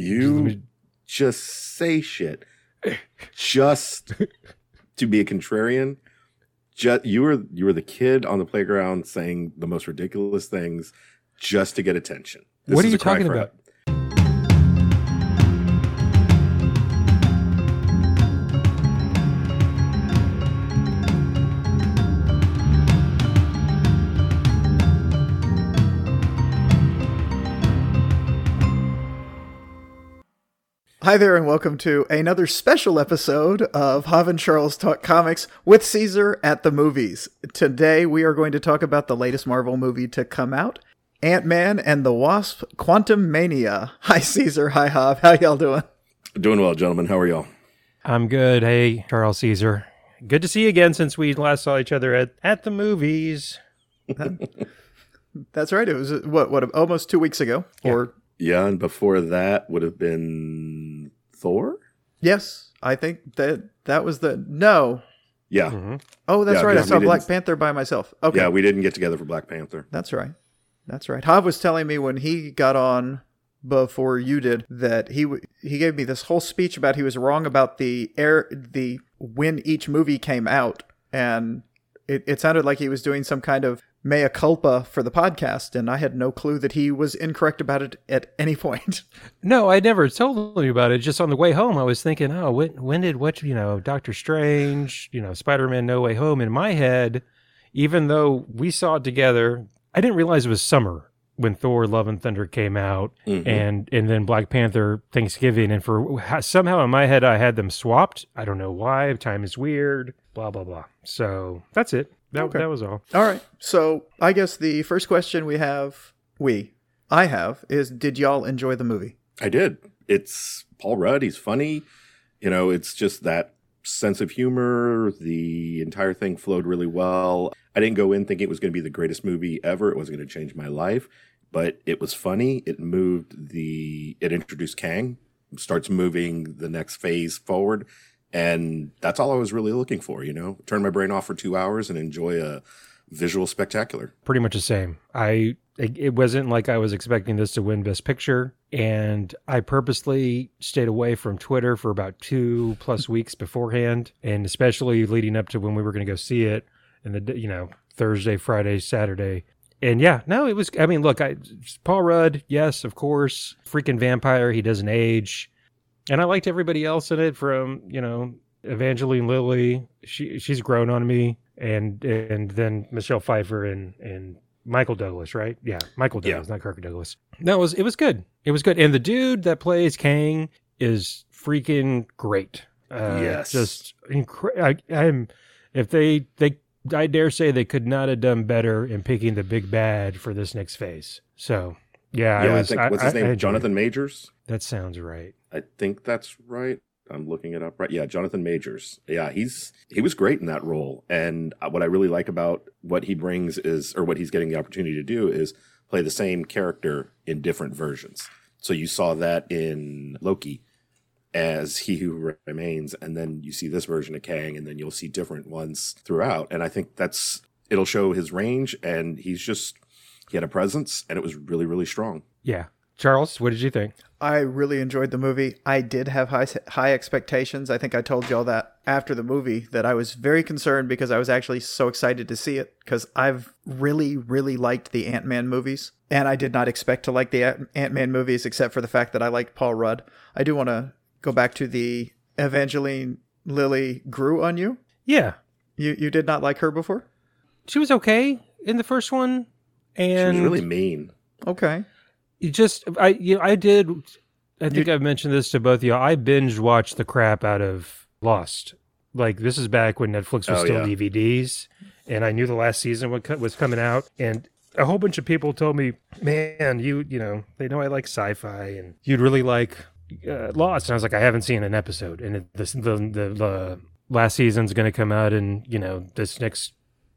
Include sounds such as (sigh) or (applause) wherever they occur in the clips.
You just say shit just to be a contrarian. Just you were you were the kid on the playground saying the most ridiculous things just to get attention. This what are you talking about? help. Hi there, and welcome to another special episode of Jav and Charles Talk Comics with Caesar at the Movies. Today, we are going to talk about the latest Marvel movie to come out Ant Man and the Wasp Quantumania. (laughs) Hi, Caesar. Hi, Jav. How y'all doing? Doing well, gentlemen. How are y'all? I'm good. Hey, Charles Caesar. Good to see you again since we last saw each other at, at the movies. (laughs) That's right. It was, uh, what, what, almost two weeks ago? Or, Yeah, and before that would have been Thor. yes, I think that that was the, no. Yeah, Mm-hmm. Oh, that's Yeah, right. I saw Black Panther by myself. Okay. yeah. We didn't get together for Black Panther. That's right. That's right. Jav was telling me when he got on before you did that he w- he gave me this whole speech about he was wrong about the air the when each movie came out and it, it sounded like he was doing some kind of mea culpa for the podcast and I had no clue that he was incorrect about it at any point. (laughs) No, I never told you about it. Just on the way home, I was thinking, oh, when, when did what, you know, Doctor Strange, you know, Spider Man No Way Home in my head, even though we saw it together, I didn't realize it was summer when Thor Love and Thunder came out Mhm. and and then Black Panther Thanksgiving and for somehow in my head I had them swapped. I don't know why. Time is weird. Blah blah blah. So that's it. That Okay. that was all. All right. So, I guess the first question we have we I have is did y'all enjoy the movie? I did. It's Paul Rudd. He's funny. You know, it's just that sense of humor. The entire thing flowed really well. I didn't go in thinking it was going to be the greatest movie ever. It wasn't going to change my life, but it was funny. It moved the, it introduced Kang, starts moving the next phase forward. And that's all I was really looking for, you know, turn my brain off for two hours and enjoy a visual spectacular. pretty much the same. I it wasn't like I was expecting this to win Best Picture, and I purposely stayed away from Twitter for about two plus (laughs) weeks beforehand, and especially leading up to when we were going to go see it, and the you know Thursday, Friday, Saturday. And yeah, no, it was. I mean, look, I Paul Rudd, yes, of course, freaking vampire. He doesn't age, and I liked everybody else in it. From you know Evangeline Lilly, she she's grown on me, and and then Michelle Pfeiffer and and Michael Douglas, right? Yeah, Michael Yeah. Douglas, not Kirk Douglas. No, it was it was good. It was good, and the dude that plays Kang is freaking great. Uh, Yes. just incredible. I, I'm if they they I dare say they could not have done better in picking the big bad for this next phase. So yeah, Yeah, I I, was. think, what's his I- I name? Jonathan. Majors? That sounds right. I think that's right. I'm looking it up right. Yeah, Jonathan Majors. Yeah, he's he was great in that role. And uh, what I really like about what he brings is, or what he's getting the opportunity to do, is play the same character in different versions. So you saw that in Loki as He Who Remains, and then you see this version of Kang, and then you'll see different ones throughout. And I think that's it'll show his range, and he's just he had a presence, and it was really really strong. Yeah, Charles, what did you think? I really enjoyed the movie. I did have high high expectations. I think I told y'all that after the movie that I was very concerned because I was actually so excited to see it because I've really really liked the Ant-Man movies and I did not expect to like the Ant- Ant-Man movies except for the fact that I liked Paul Rudd. I do want to go back to the Evangeline Lilly grew on you. Yeah, You you did not like her before? she was okay in the first one, and She was really mean. Okay. You just I you know, I did I think I've mentioned this to both of you. I binge watched the crap out of Lost. Like this is back when Netflix was Oh, still yeah. DVDs, and I knew the last season would was coming out, and a whole bunch of people told me, "Man, you you know they know I like sci-fi, and you'd really like uh, Lost." And I was like, "I haven't seen an episode," and it, this, the the the last season's going to come out in you know this next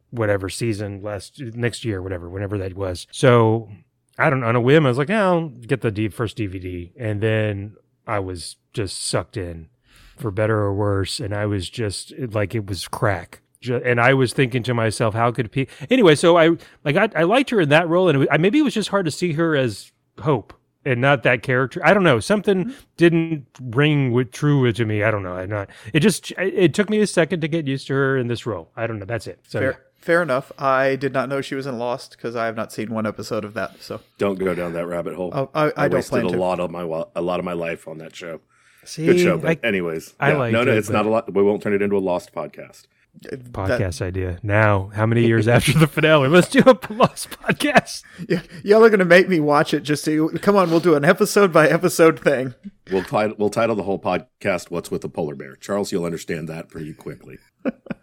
whatever season last next year, whatever, whenever that was. So I don't know, on a whim, I was like, yeah, I'll get the D- first DVD. And then I was just sucked in for better or worse. And I was just like, it was crack. And I was thinking to myself, how could people, anyway, so I, like, I, I liked her in that role. And it was, I, maybe it was just hard to see her as Hope and not that character. I don't know. Something mm-hmm. didn't ring with true to me. I don't know. I'm not. It just it took me a second to get used to her in this role. I don't know. That's it. So Fair, fair enough. I did not know she was in Lost because I have not seen one episode of that. So Don't go down that rabbit hole. Oh, I- I don't wasted plan a to. lot of my a lot of my life on that show. see, Good show, but I- anyways, I yeah. liked no, no, it, it's not a lot. We won't turn it into a lost podcast. Uh, podcast idea. Now, how many years after the finale? Let's do a lost podcast. y- y'all are gonna make me watch it just to come on. We'll do an episode by episode thing. We'll title we'll title the whole podcast "What's with the Polar Bear." Charles, you'll understand that pretty quickly. (laughs)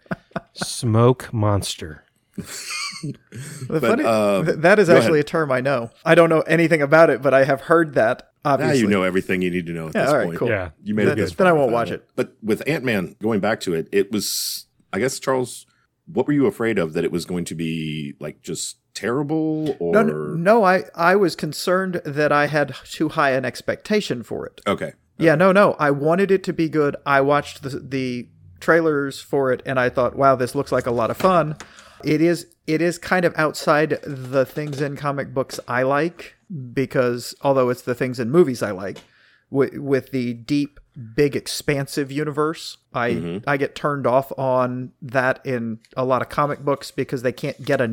Smoke monster. The funny, uh, that is actually ahead. a term I know. I don't know anything about it, but I have heard that. Now Obviously, you know everything you need to know at Yeah, this all right, point. cool. Yeah. You made Then- a good. then I won't watch it. But with Ant Man, going back to it, it was. I guess Charles, what were you afraid of? That it was going to be like just terrible, or No, no, no, I I was concerned that I had too high an expectation for it. okay, Yeah, no, no. I wanted it to be good. I watched the the trailers for it and I thought, "Wow, this looks like a lot of fun." It is it is kind of outside the things in comic books I like because although it's the things in movies I like with with the deep big expansive universe, I mm-hmm. I get turned off on that in a lot of comic books because they can't get a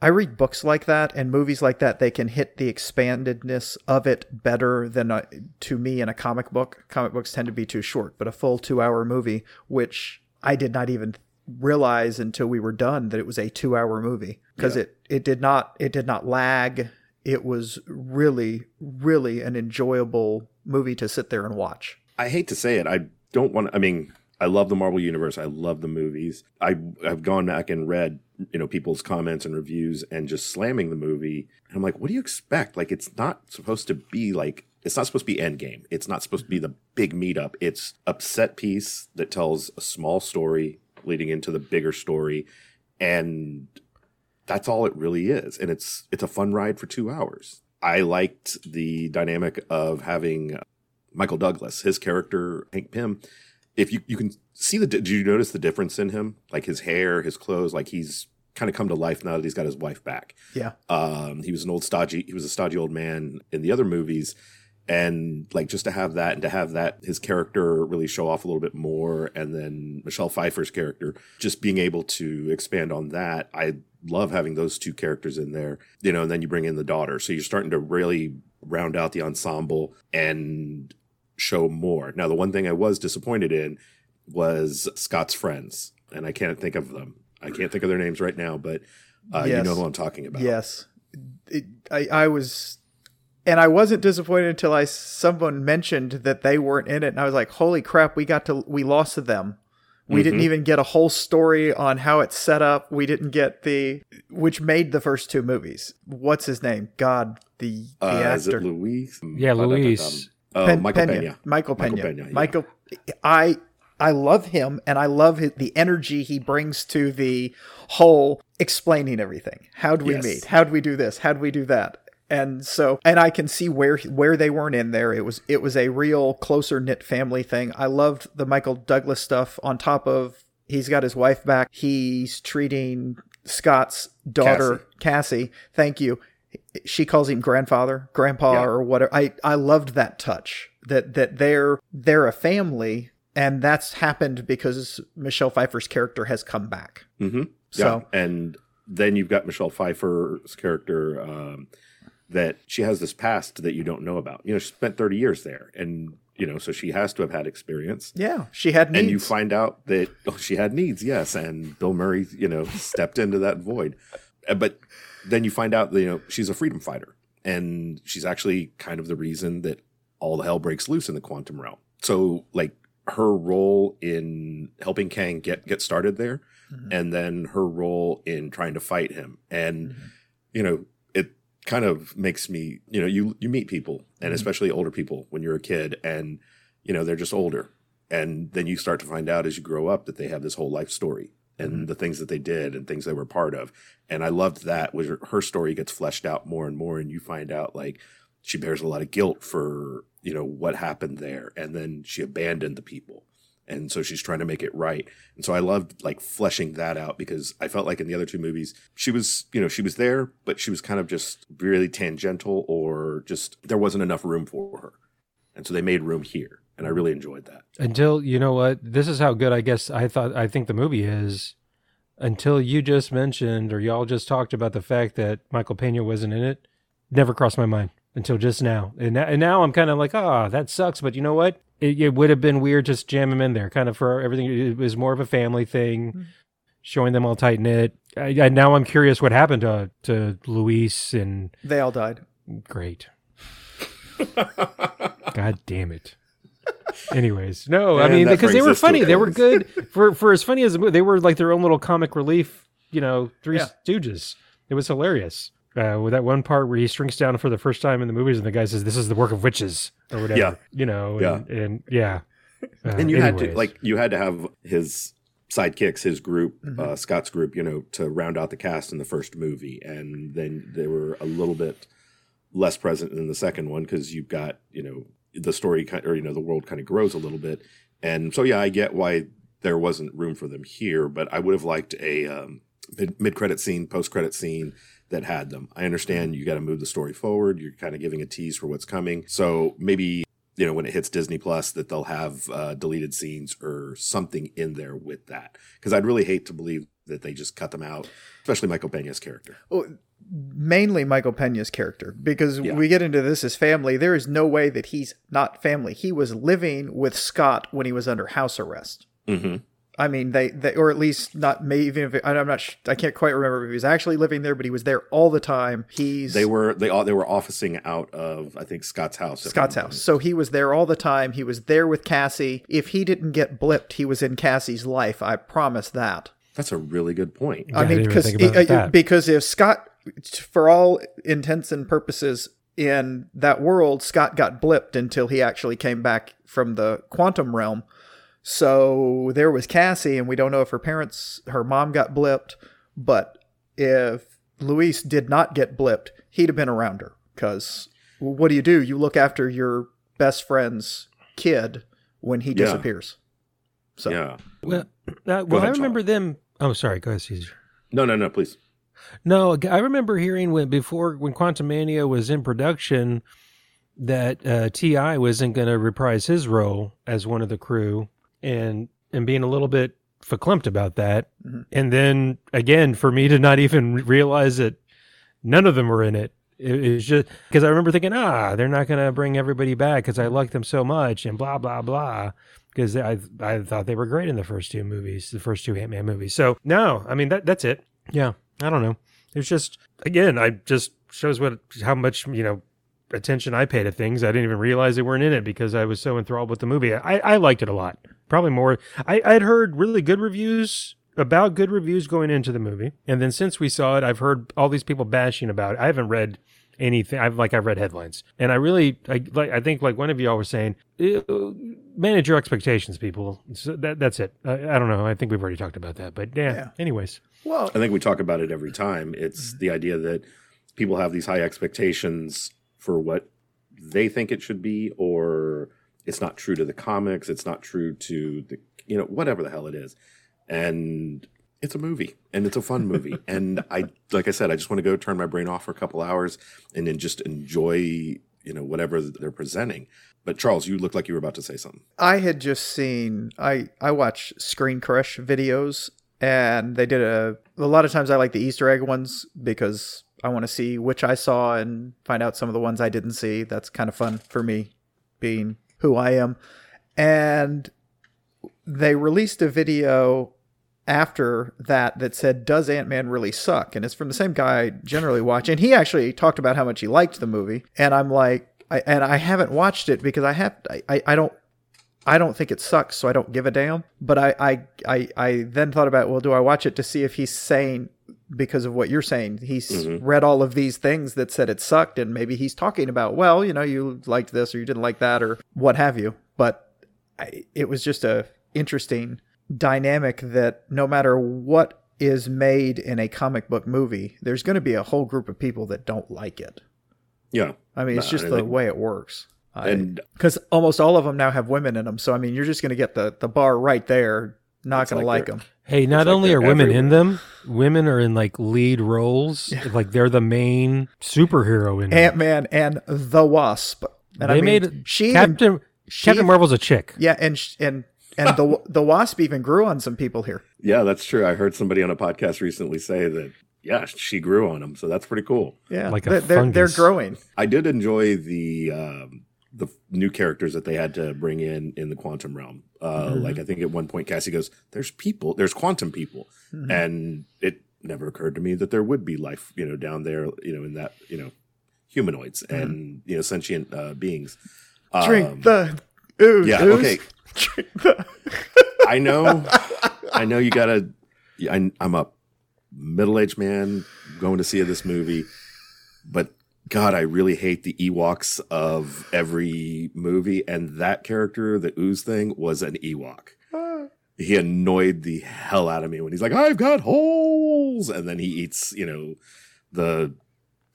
I read books like that and movies like that. They can hit the expandedness of it better than uh to me in a comic book. Comic books tend to be too short, but a full two hour movie, which I did not even realize until we were done that it was a two hour movie because it, it did not it did not lag. It was really really an enjoyable movie to sit there and watch. I hate to say it. I don't want. I mean, I love the Marvel universe. I love the movies. I I've gone back and read you know people's comments and reviews and just slamming the movie. And I'm like, what do you expect? Like, it's not supposed to be like. It's not supposed to be Endgame. It's not supposed to be the big meetup. It's a set piece that tells a small story leading into the bigger story, and that's all it really is. And it's it's a fun ride for two hours. I liked the dynamic of having Michael Douglas, his character Hank Pym. If you you can see the, did you notice the difference in him? Like his hair, his clothes, like he's kind of come to life now that he's got his wife back. Yeah. Um, he was an old stodgy, he was a stodgy old man in the other movies, and like just to have that and to have that his character really show off a little bit more, and then Michelle Pfeiffer's character just being able to expand on that. I love having those two characters in there, you know, and then you bring in the daughter, so you're starting to really round out the ensemble and show more. Now, the one thing I was disappointed in was Scott's friends, and I can't think of them. I can't think of their names right now, but uh, you know who I'm talking about. Yes, it, I I was, and I wasn't disappointed until I someone mentioned that they weren't in it, and I was like, "Holy crap! We got to we lost to them. We didn't even get a whole story on how it's set up. We didn't get the which made the first two movies. What's his name? God, the the Uh, is actor. it Luis? Yeah, Luis. Oh, Pen- Michael Pena. Pena. Michael Pena. Michael Pena, yeah. Michael, I I love him, and I love his, the energy he brings to the whole explaining everything. How do we Yes. meet? How do we do this? How do we do that? And so, and I can see where where they weren't in there. It was it was a real closer knit family thing. I loved the Michael Douglas stuff. On top of he's got his wife back. He's treating Scott's daughter Cassie. Thank you she calls him grandfather, grandpa, Yeah. or whatever. I I loved that touch that that they're they're a family, and that's happened because Michelle Pfeiffer's character has come back. Mm-hmm. So- yeah. and then you've got Michelle Pfeiffer's character um, that she has this past that you don't know about. You know, she spent 30 years there, and you know, so she has to have had experience. Yeah, she had needs. And you find out that oh, she had needs, yes, and Bill Murray, you know, stepped into that void. Uh, But then you find out that you know she's a freedom fighter, and she's actually kind of the reason that all the hell breaks loose in the quantum realm. So, like her role in helping Kang get get started there, Mhm. and then her role in trying to fight him, and you know, it kind of makes me, you know, you you meet people, and Mhm. especially older people when you're a kid, and you know they're just older, and then you start to find out as you grow up that they have this whole life story and the things that they did and things they were part of and i loved that where her story gets fleshed out more and more and you find out like she bears a lot of guilt for you know what happened there and then she abandoned the people and so she's trying to make it right. And so I loved like fleshing that out because I felt like in the other two movies she was, you know, she was there, but she was kind of just really tangential or just there wasn't enough room for her. And so they made room here, and I really enjoyed that. Until you know what, this is how good I guess I thought I think the movie is. Until you just mentioned or y'all just talked about the fact that Michael Pena wasn't in it, never crossed my mind until just now. And now, and now I'm kind of like, ah, oh, that sucks. But you know what? It, it, would have been weird just jam him in there, kind of for everything. It was more of a family thing, mm-hmm. showing them all tight knit. I, I, now I'm curious what happened to to Luis and they all died. Great. (laughs) God damn it. Anyways, no, I mean because they were funny. They were good for for as funny as they were like their own little comic relief. You know, Three yeah. Stooges. It was hilarious. Uh, with that one part where he shrinks down for the first time in the movies, and the guy says, "This is the work of witches," or whatever. Yeah, you know. Yeah, and, and yeah. Uh, and you anyways. had to like you had to have his sidekicks, his group, mm-hmm. uh, Scott's group, you know, to round out the cast in the first movie, and then they were a little bit less present in the second one because you've got you know the story kind or you know the world kind of grows a little bit. And so yeah i get why there wasn't room for them here but i would have liked a um, mid credit scene post credit scene that had them. I understand you got to move the story forward. You're kind of giving a tease for what's coming. So maybe you know when it hits disney plus that they'll have uh, deleted scenes or something in there with that. Because i'd really hate to believe that they just cut them out especially michael pena's character. Oh, mainly Michael Pena's character because yeah. we get into this as family. There is no way that he's not family. He was living with Scott when he was under house arrest. Mm-hmm. I mean, they, they, or at least not maybe even if I'm not, I can't quite remember if he was actually living there, but he was there all the time. He's they were they all they were officing out of I think Scott's house. Scott's house. So he was there all the time. He was there with Cassie. If he didn't get blipped, he was in Cassie's life. I promise that. That's a really good point. I mean, because because if Scott for all intents and purposes in that world, Scott got blipped until he actually came back from the quantum realm. So there was Cassie, and we don't know if her parents, her mom got blipped, but if Luis did not get blipped, he'd have been around her. Because what do you do? You look after your best friend's kid when he disappears. Yeah. So yeah. Well, uh, well, ahead, I remember them. Oh, sorry. Go ahead, Caesar. No, no, no. Please. No, I remember hearing when before when Quantumania was in production that uh, T.I. wasn't going to reprise his role as one of the crew, and and being a little bit verklempt about that. Mm-hmm. And then again, for me to not even realize that none of them were in it. It was just because I remember thinking, ah, they're not going to bring everybody back because I like them so much, and blah blah blah. Because I I thought they were great in the first two movies, the first two Ant Man movies. So no, I mean that that's it. Yeah. I don't know. It's just again, I just shows what how much you know attention I pay to things. I didn't even realize they weren't in it because I was so enthralled with the movie. I, I liked it a lot. Probably more. I I'd heard really good reviews about good reviews going into the movie, and then since we saw it, I've heard all these people bashing about it. I haven't read anything. I've like I've read headlines, and I really I like I think like one of y'all was saying, manage your expectations, people. So that that's it. I, I, don't know. I think we've already talked about that, but yeah. yeah. Anyways, well, I think we talk about it every time. It's mm-hmm. the idea that people have these high expectations for what they think it should be, or it's not true to the comics. It's not true to the you know whatever the hell it is, and it's a movie and it's a fun movie. (laughs) and I, like I said, I just want to go turn my brain off for a couple hours and then just enjoy, you know, whatever they're presenting. But Charles, you look like you were about to say something. I had just seen, I, I watch Screen Crush videos and they did a, a lot of times I like the Easter egg ones because I want to see which I saw and find out some of the ones I didn't see. That's kind of fun for me being who I am. And they released a video after that that said, "Does Ant Man really suck?" And it's from the same guy I generally watch, and he actually talked about how much he liked the movie, and I'm like, I, and I haven't watched it because I have I, I don't I don't think it sucks, so I don't give a damn. But I, I I I then thought about well, do I watch it to see if he's saying because of what you're saying he's mm-hmm. read all of these things that said it sucked, and maybe he's talking about well, you know, you liked this or you didn't like that or what have you. But I, it was just a interesting dynamic that no matter what is made in a comic book movie, there's going to be a whole group of people that don't like it. Yeah. I mean, it's just the way it works. and because almost all of them now have women in them. So I mean, you're just going to get the the bar right there. Not It's going to like like them. Hey, not like only they're are women in them, women are in like lead roles. Like they're the main superhero in. Ant Man and the Wasp. And they I mean, made she even, Captain she Captain even- Marvel's a chick. yeah, and and and the (laughs) the Wasp even grew on some people here. yeah, that's true. I heard somebody on a podcast recently say that. Yeah, she grew on him, so that's pretty cool. Yeah, Like a they're, they're they're growing. I did enjoy the um, the new characters that they had to bring in in the quantum realm. Uh, Mhm. Like I think at one point Cassie goes, "There's people, there's quantum people," Mhm. and it never occurred to me that there would be life, you know, down there, you know, in that, you know, humanoids and you know sentient uh, beings. Drink Um, the ooze. yeah, ooze. okay. Drink (laughs) the. I know, I know you gotta. I, I'm a middle aged man going to see this movie, but God, I really hate the Ewoks of every movie, and that character, the ooze thing, was an Ewok. He annoyed the hell out of me when he's like, "I've got holes," and then he eats, you know, the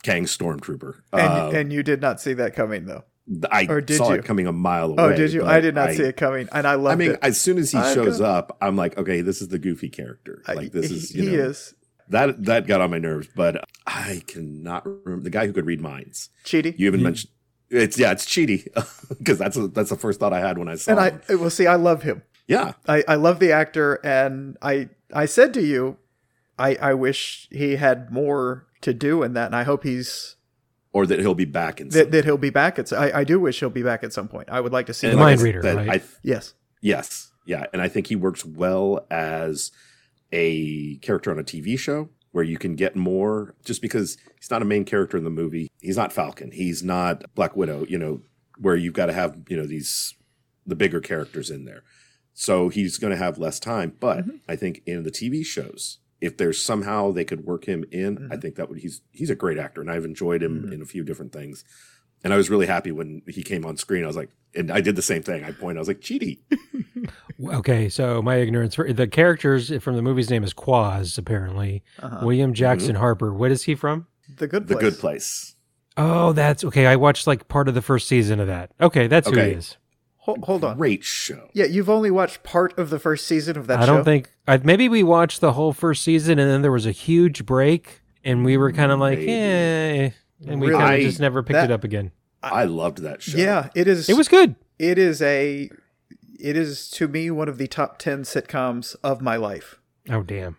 Kang Stormtrooper. and, Um, and you did not see that coming though. I or did saw you? it coming a mile oh, away. Oh, did you? I did not see it coming, and I love. I mean, it. as soon as he I shows got- up, I'm like, okay, this is the goofy character. Like this he, is (laughs) you he know, is that that got on my nerves. But I cannot remember the guy who could read minds. Chidi. You even Ye- hmm. mentioned it's yeah, it's Chidi (laughs) because that's a, that's the first thought I had when I saw it. and I him. Uh, well, see, I love him. Yeah, I, I love the actor, and I I said to you, I I wish he had more to do in that, and I hope he's or that he'll be back in. that, that he'll be back at. I I do wish he'll be back at some point. I would like to see. and him. like I Mind reader, that right? I, yes, yes, yeah, and I think he works well as a character on a TV show where you can get more just because he's not a main character in the movie. He's not Falcon. He's not Black Widow, you know, where you've got to have, you know, these the bigger characters in there. So he's going to have less time, but mm-hmm. I think in the TV shows if there's somehow they could work him in, I think that would he's he's a great actor and I've enjoyed him Mhm. in a few different things. And I was really happy when he came on screen. I was like, and I did the same thing. I pointed, I was like, Chidi. (laughs) Okay, so my ignorance. The characters from the movie's name is Quaz, apparently. uh-huh. William Jackson Harper. What is he from? the good Place. The good place. Oh, that's okay. I watched like part of the first season of that. Okay, that's who he is. Hold, hold on. Great show. Yeah, you've only watched part of the first season of that I show. don't think I, maybe we watched the whole first season and then there was a huge break and we were kind of like, Maybe. eh, and we Really? kind of just never picked that- it up again. I loved that show. Yeah, it is. It was good. It is a. It is to me one of the top ten sitcoms of my life. Oh damn.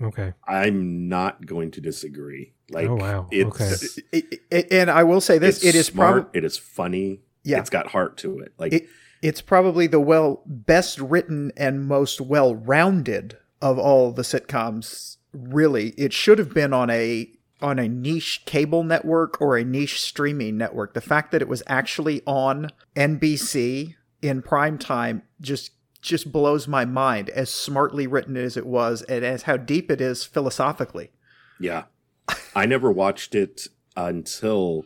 Okay. I'm not going to disagree. Like, Oh, wow. It's, Okay. It- it- and I will say this: it's it is smart. probably it is funny. Yeah. It's got heart to it. Like, It- it's probably the well best written and most well rounded of all the sitcoms. Really, it should have been on a on a niche cable network or a niche streaming network. The fact that it was actually on NBC in prime time just just blows my mind. As smartly written as it was, and as how deep it is philosophically. yeah. I never watched it until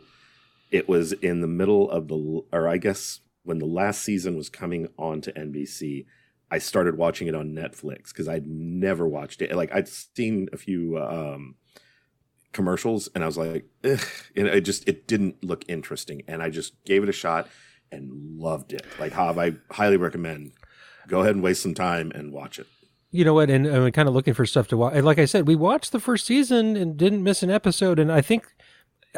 it was in the middle of the, or I guess when the last season was coming on to NBC. I started watching it on Netflix because I'd never watched it. Like I'd seen a few um, commercials, and I was like, Ugh. and it just it didn't look interesting, and I just gave it a shot and loved it. Like Jav, I highly recommend. Go ahead and waste some time and watch it. You know what? And I'm kind of looking for stuff to watch. Like I said, we watched the first season and didn't miss an episode. And I think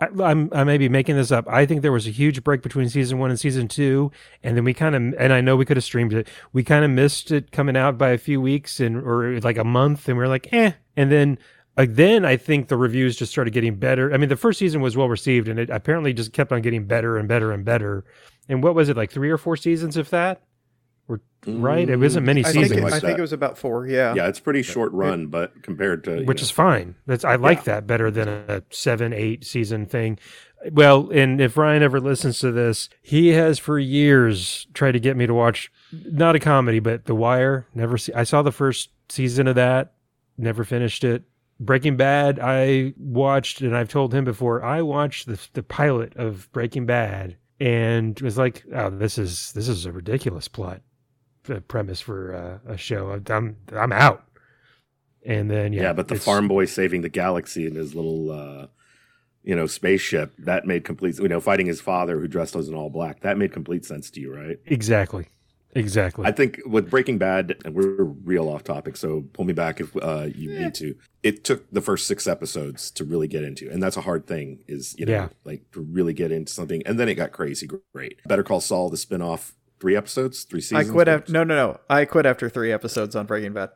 I'm I may be making this up. I think there was a huge break between season one and season two, and then we kind of and I know we could have streamed it. We kind of missed it coming out by a few weeks and or like a month, and we are like, eh. And then uh, then I think the reviews just started getting better. I mean, the first season was well received, and it apparently just kept on getting better and better and better. And what was it like three or four seasons of that? Or right? It wasn't mm, many I seasons. think, it, like I think it was about four. Yeah. Yeah, it's pretty short run, but compared to which know, is fine. That's I like Yeah. that better than a seven, eight season thing. Well, and if Ryan ever listens to this, he has for years tried to get me to watch not a comedy, but The Wire. Never see. I saw the first season of that, never finished it. Breaking Bad, I watched, and I've told him before. I watched the the pilot of Breaking Bad, and was like, "Oh, this is this is a ridiculous plot, premise for uh, a show. I'm I'm out." And then yeah, yeah, but the farm boy saving the galaxy in his little uh you know, spaceship, that made complete, you know, fighting his father who dressed as an all black, that made complete sense to you, right? Exactly. Exactly. I think with Breaking Bad, and we're real off topic, so pull me back if uh, you need to. It took the first six episodes to really get into, and that's a hard thing. Is you know, Yeah. like to really get into something, and then it got crazy great. Better Call Saul, the spinoff, three episodes, three seasons. I seasons. quit after no no no. I quit after three episodes on Breaking Bad.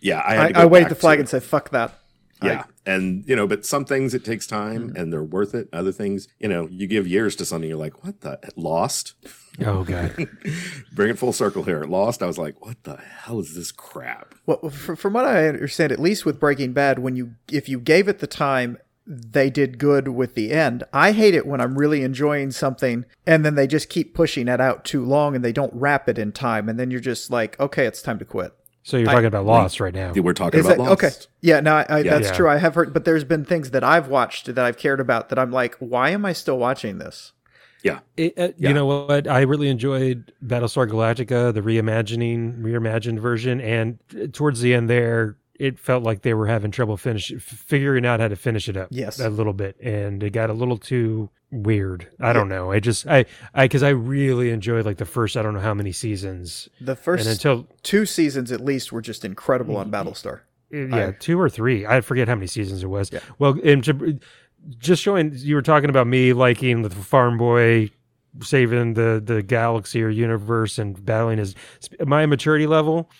Yeah, I had I, I waved the flag to- and said, "Fuck that." Yeah. and, you know, but some things it takes time Mm-hmm. and they're worth it. Other things, you know, you give years to something, you're like, what the? Lost? (laughs) oh god. (laughs) Bring it full circle here. Lost, I was like, what the hell is this crap? Well, from what I understand, at least with Breaking Bad, when you if you gave it the time, they did good with the end. I hate it when I'm really enjoying something and then they just keep pushing it out too long and they don't wrap it in time, and then you're just like, okay, it's time to quit. So you're talking about Lost right now. We're talking Is about that Lost. okay? Yeah, no, I, I, that's Yeah. true. I have heard, but there's been things that I've watched that I've cared about that I'm like, why am I still watching this? Yeah. It, uh, Yeah. You know what? I really enjoyed Battlestar Galactica, the reimagining, reimagined version, and towards the end there, it felt like they were having trouble finish figuring out how to finish it up. Yes. a little bit, and it got a little too weird. I don't know. I just I I because I really enjoyed like the first I don't know how many seasons, The first and until two seasons at least were just incredible on Battlestar. yeah, two or three. I forget how many seasons it was. Yeah. Well, and just showing you were talking about me liking the farm boy saving the the galaxy or universe and battling his my maturity level.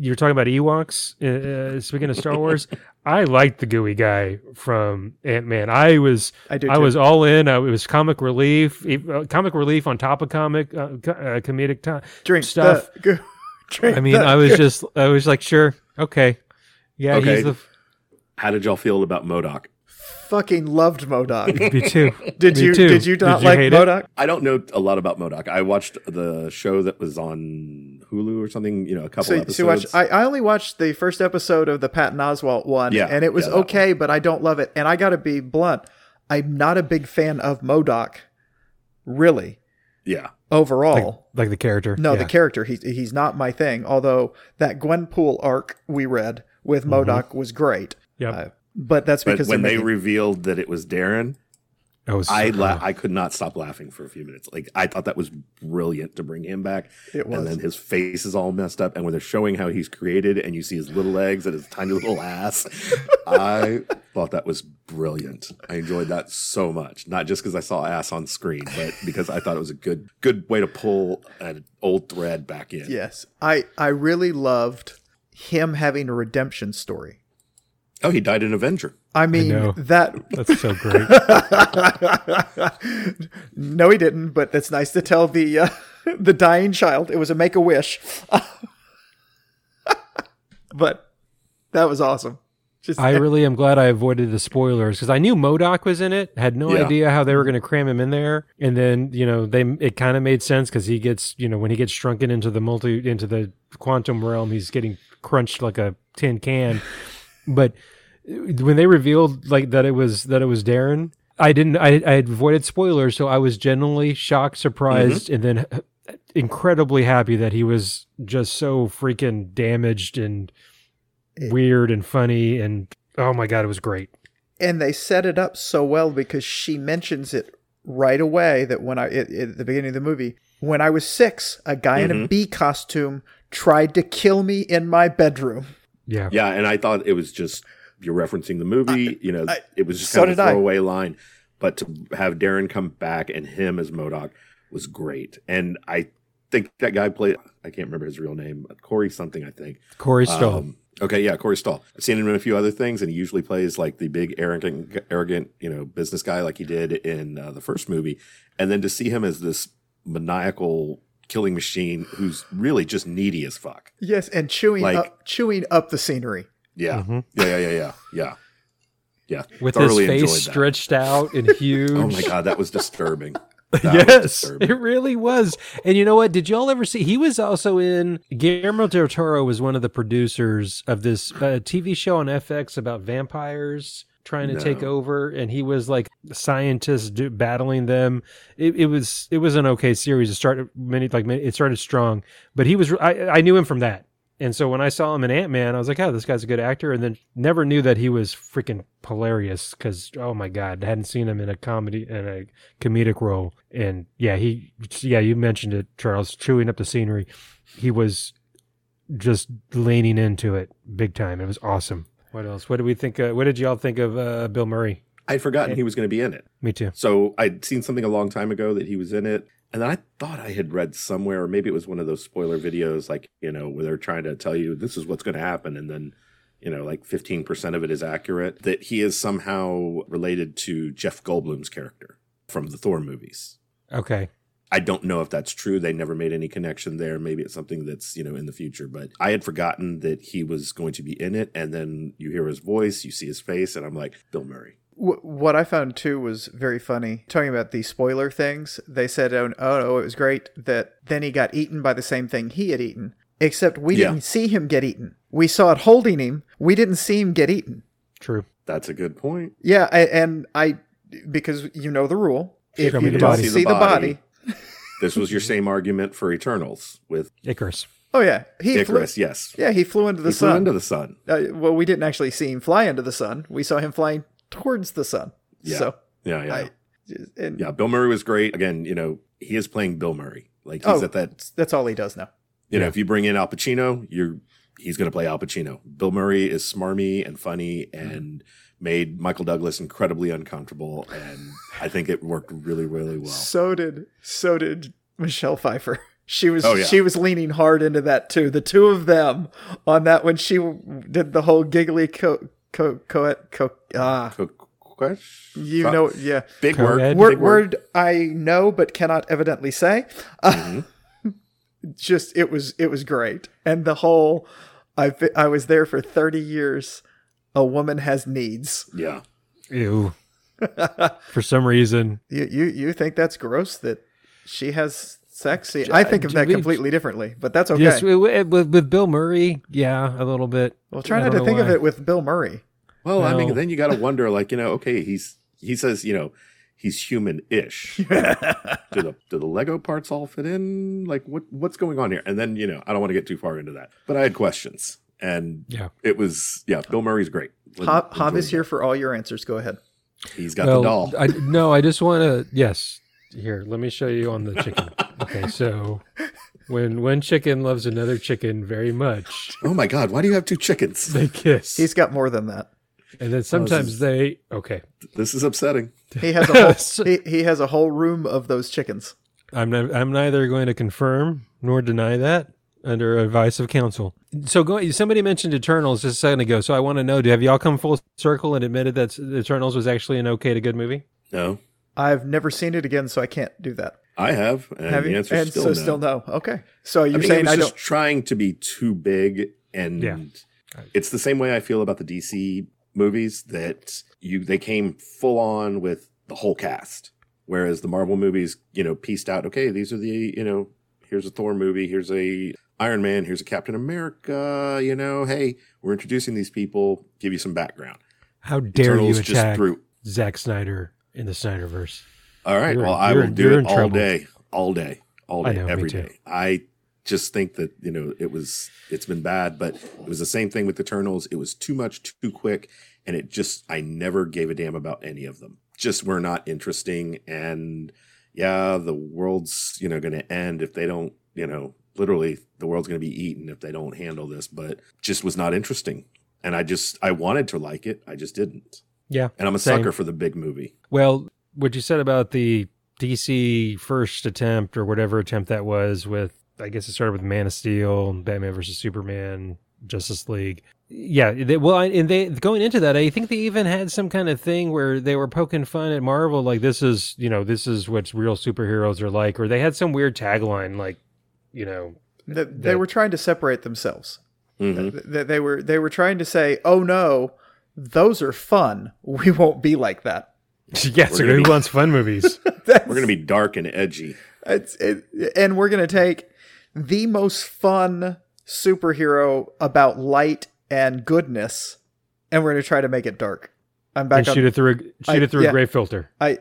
You're talking about Ewoks. Uh, speaking of Star Wars, (laughs) I liked the gooey guy from Ant Man. I was I do. I was all in. I, it was comic relief, uh, comic relief on top of comic uh, co- uh, comedic time. drink stuff. (laughs) The, go, drink I mean, the- I was just I was like, sure, okay, yeah, Okay. he's the How did y'all feel about MODOK? Fucking loved MODOK. (laughs) me too. (laughs) Did Me you too. did you not Did you like hate it? MODOK? I don't know a lot about MODOK. I watched the show that was on Hulu or something, you know, a couple So, episodes. so you watch, I, I only watched the first episode of the Patton Oswalt one, Yeah, and it was yeah, that okay, but I don't love it. And I got to be blunt, I'm not a big fan of MODOK, really. yeah. Overall, like the character. no, yeah. the character he's he's not my thing. Although that Gwenpool arc we read with MODOK was great, Yep. uh, but that's But because when they're they revealed that it was Darren, I was. I la- I could not stop laughing for a few minutes. Like I thought that was brilliant to bring him back. It was. And then his face is all messed up, and when they're showing how he's created, and you see his little legs and his tiny little ass, (laughs) I thought that was brilliant. I enjoyed that so much, not just because I saw ass on screen, but because I thought it was a good good way to pull an old thread back in. yes, I I really loved him having a redemption story. Oh, he died in Avenger. I mean know. that that's so (laughs) great. no, he didn't. But that's nice to tell the uh, (laughs) the dying child. It was a make a wish. (laughs) but that was awesome. Just I really am glad I avoided the spoilers because I knew MODOK was in it. Had no Yeah. idea how they were going to cram him in there, and then you know they it kind of made sense because he gets you know when he gets shrunken into the multi into the quantum realm, he's getting crunched like a tin can. But when they revealed like that it was that it was Darren, I didn't. I I had avoided spoilers, so I was genuinely shocked, surprised, mm-hmm. and then incredibly happy that he was just so freaking damaged and weird and funny and oh my god, it was great. and they set it up so well because she mentions it right away that when I at, at the beginning of the movie, when I was six, a guy in a mm-hmm. bee costume tried to kill me in my bedroom. Yeah. Yeah, and I thought it was just you're referencing the movie. you know, I- it was just so kind of a I. throwaway line, but to have Darren come back and him as MODOK was great. And I think that guy played. I can't remember his real name, Corey something. I think. Corey Stoll. Um, okay, yeah, Corey Stoll. I've seen him in a few other things, and he usually plays like the big arrogant, arrogant, you know, business guy, like he did in uh, the first movie. And then to see him as this maniacal killing machine who's really just needy as fuck. Yes, and chewing Like- up chewing up the scenery. Yeah, Mhm. yeah, yeah, yeah, yeah, yeah. Yeah, With his thoroughly face stretched out and (laughs) huge. Oh my god, that was disturbing. (laughs) That was yes, disturbing. it really was. And you know what? Did y'all ever see? He was also in. Guillermo del Toro was one of the producers of this uh, TV show on FX about vampires trying to No. take over, and he was like a scientist do, battling them. It, it was it was an okay series. It started many like many, it started strong, but he was. I, I knew him from that. And so when I saw him in Ant Man, I was like, "Oh, this guy's a good actor," and then never knew that he was freaking hilarious. Because oh my god, I hadn't seen him in a comedy in a comedic role. And yeah, he yeah, you mentioned it, Charles, chewing up the scenery. He was just leaning into it big time. It was awesome. What else? What did we think? Uh, what did y'all think of uh, Bill Murray? I'd forgotten he was going to be in it. Me too. So I'd seen something a long time ago that he was in it. And then I thought I had read somewhere, or maybe it was one of those spoiler videos, like, you know, where they're trying to tell you this is what's going to happen. And then, you know, like 15% of it is accurate, that he is somehow related to Jeff Goldblum's character from the Thor movies. Okay. I don't know if that's true. They never made any connection there. Maybe it's something that's, you know, in the future, but I had forgotten that he was going to be in it. And then you hear his voice, you see his face, and I'm like, Bill Murray. What I found too was very funny. Talking about the spoiler things, they said, "Oh, oh no, it was great that then he got eaten by the same thing he had eaten." Except we Yeah. didn't see him get eaten. We saw it holding him. We didn't see him get eaten. True. That's a good point. Yeah, I, and I because you know the rule. If you don't body. see the body, This was your (laughs) same argument for Eternals with Icarus. oh yeah, he flew, Icarus. Yes, yeah he flew into the he flew sun. into the sun. uh, well, we didn't actually see him fly into the sun. We saw him flying towards the sun. Yeah. So Yeah, yeah, I, and yeah. Bill Murray was great. Again, you know, he is playing Bill Murray. Like he's Oh. at that. that's all he does now. You know, if you bring in Al Pacino, you're he's going to play Al Pacino. Bill Murray is smarmy and funny and made Michael Douglas incredibly uncomfortable, and I think it worked really, really well. So did so did Michelle Pfeiffer. She was Oh, yeah. she was leaning hard into that too. The two of them on that when she did the whole giggly co co co, co ah Co- question? you Co- know yeah big Co-ed? word. word, big word. word I know but cannot evidently say. Uh, Mhm. (laughs) Just it was it was great and the whole I I was there for thirty years. A woman has needs. Yeah, Ew. (laughs) For some reason, You you you think that's gross that she has sex? I think of that we- completely differently, but that's okay. yes, with, with, with Bill Murray, yeah, a little bit. well, try not to know think of it with Bill Murray. Well, I mean, then you got to wonder, like, you know, okay, he's he says, you know, he's human-ish. (laughs) do the do the Lego parts all fit in? Like, what what's going on here? And then, you know, I don't want to get too far into that, but I had questions, and Yeah. it was yeah, Bill Murray's great. Hob, Hob is here for all your answers. Go ahead. He's got well, the doll. I, no, I just want to. Yes, here. Let me show you on the chicken. (laughs) okay, so when one chicken loves another chicken very much, oh my God, why do you have two chickens? they kiss, He's got more than that. and then sometimes they. Okay, This is upsetting. He has a (laughs) So- whole, he, he has a whole room of those chickens. I'm not, I'm neither going to confirm nor deny that under advice of counsel. So go, somebody mentioned Eternals just a second ago. So I want to know: Do have y'all come full circle and admitted that Eternals was actually an okay to good movie? No, I've never seen it again, so I can't do that. I have, and Have the you? answer And still so no. still no. Okay. So you're I mean, saying it was I just don't. trying to be too big, and Yeah. it's the same way I feel about the DC movies that you they came full on with the whole cast, whereas the Marvel movies, you know, pieced out. Okay, these are the you know, here's a Thor movie, here's a Iron Man, here's a Captain America. You know, hey, we're introducing these people, give you some background. How dare Eternals you just attack threw. Zack Snyder in the Snyderverse? All right, You're- well, I will do it all trouble. day, all day, all day, know, too. day. I just think that you know it was it's been bad, but it was the same thing with Eternals. It was too much, too quick, and it just I never gave a damn about any of them. Just were not interesting, and yeah, the world's you know going to end if they don't you know literally the world's going to be eaten if they don't handle this. But just was not interesting, and I just I wanted to like it, I just didn't. Yeah. And I'm a Same. sucker for the big movie. Well, what you said about the DC first attempt or whatever attempt that was with, I guess it started with Man of Steel, Batman versus Superman, Justice League. Yeah, they, well, and they going into that, I think they even had some kind of thing where they were poking fun at Marvel, like this is, you know, this is what real superheroes are like, or they had some weird tagline, like, you know, They, they were trying to separate themselves. Mhm. Th- th- They were they were trying to say, "Oh no, those are fun. (laughs) We won't be like that." yeah, so who be- wants fun movies? (laughs) We're going to be dark and edgy. It's, it, and we're going to take the most fun superhero about light and goodness, and we're going to try to make it dark. I'm back and on. shoot it through, a, shoot I- it through yeah. a gray filter. I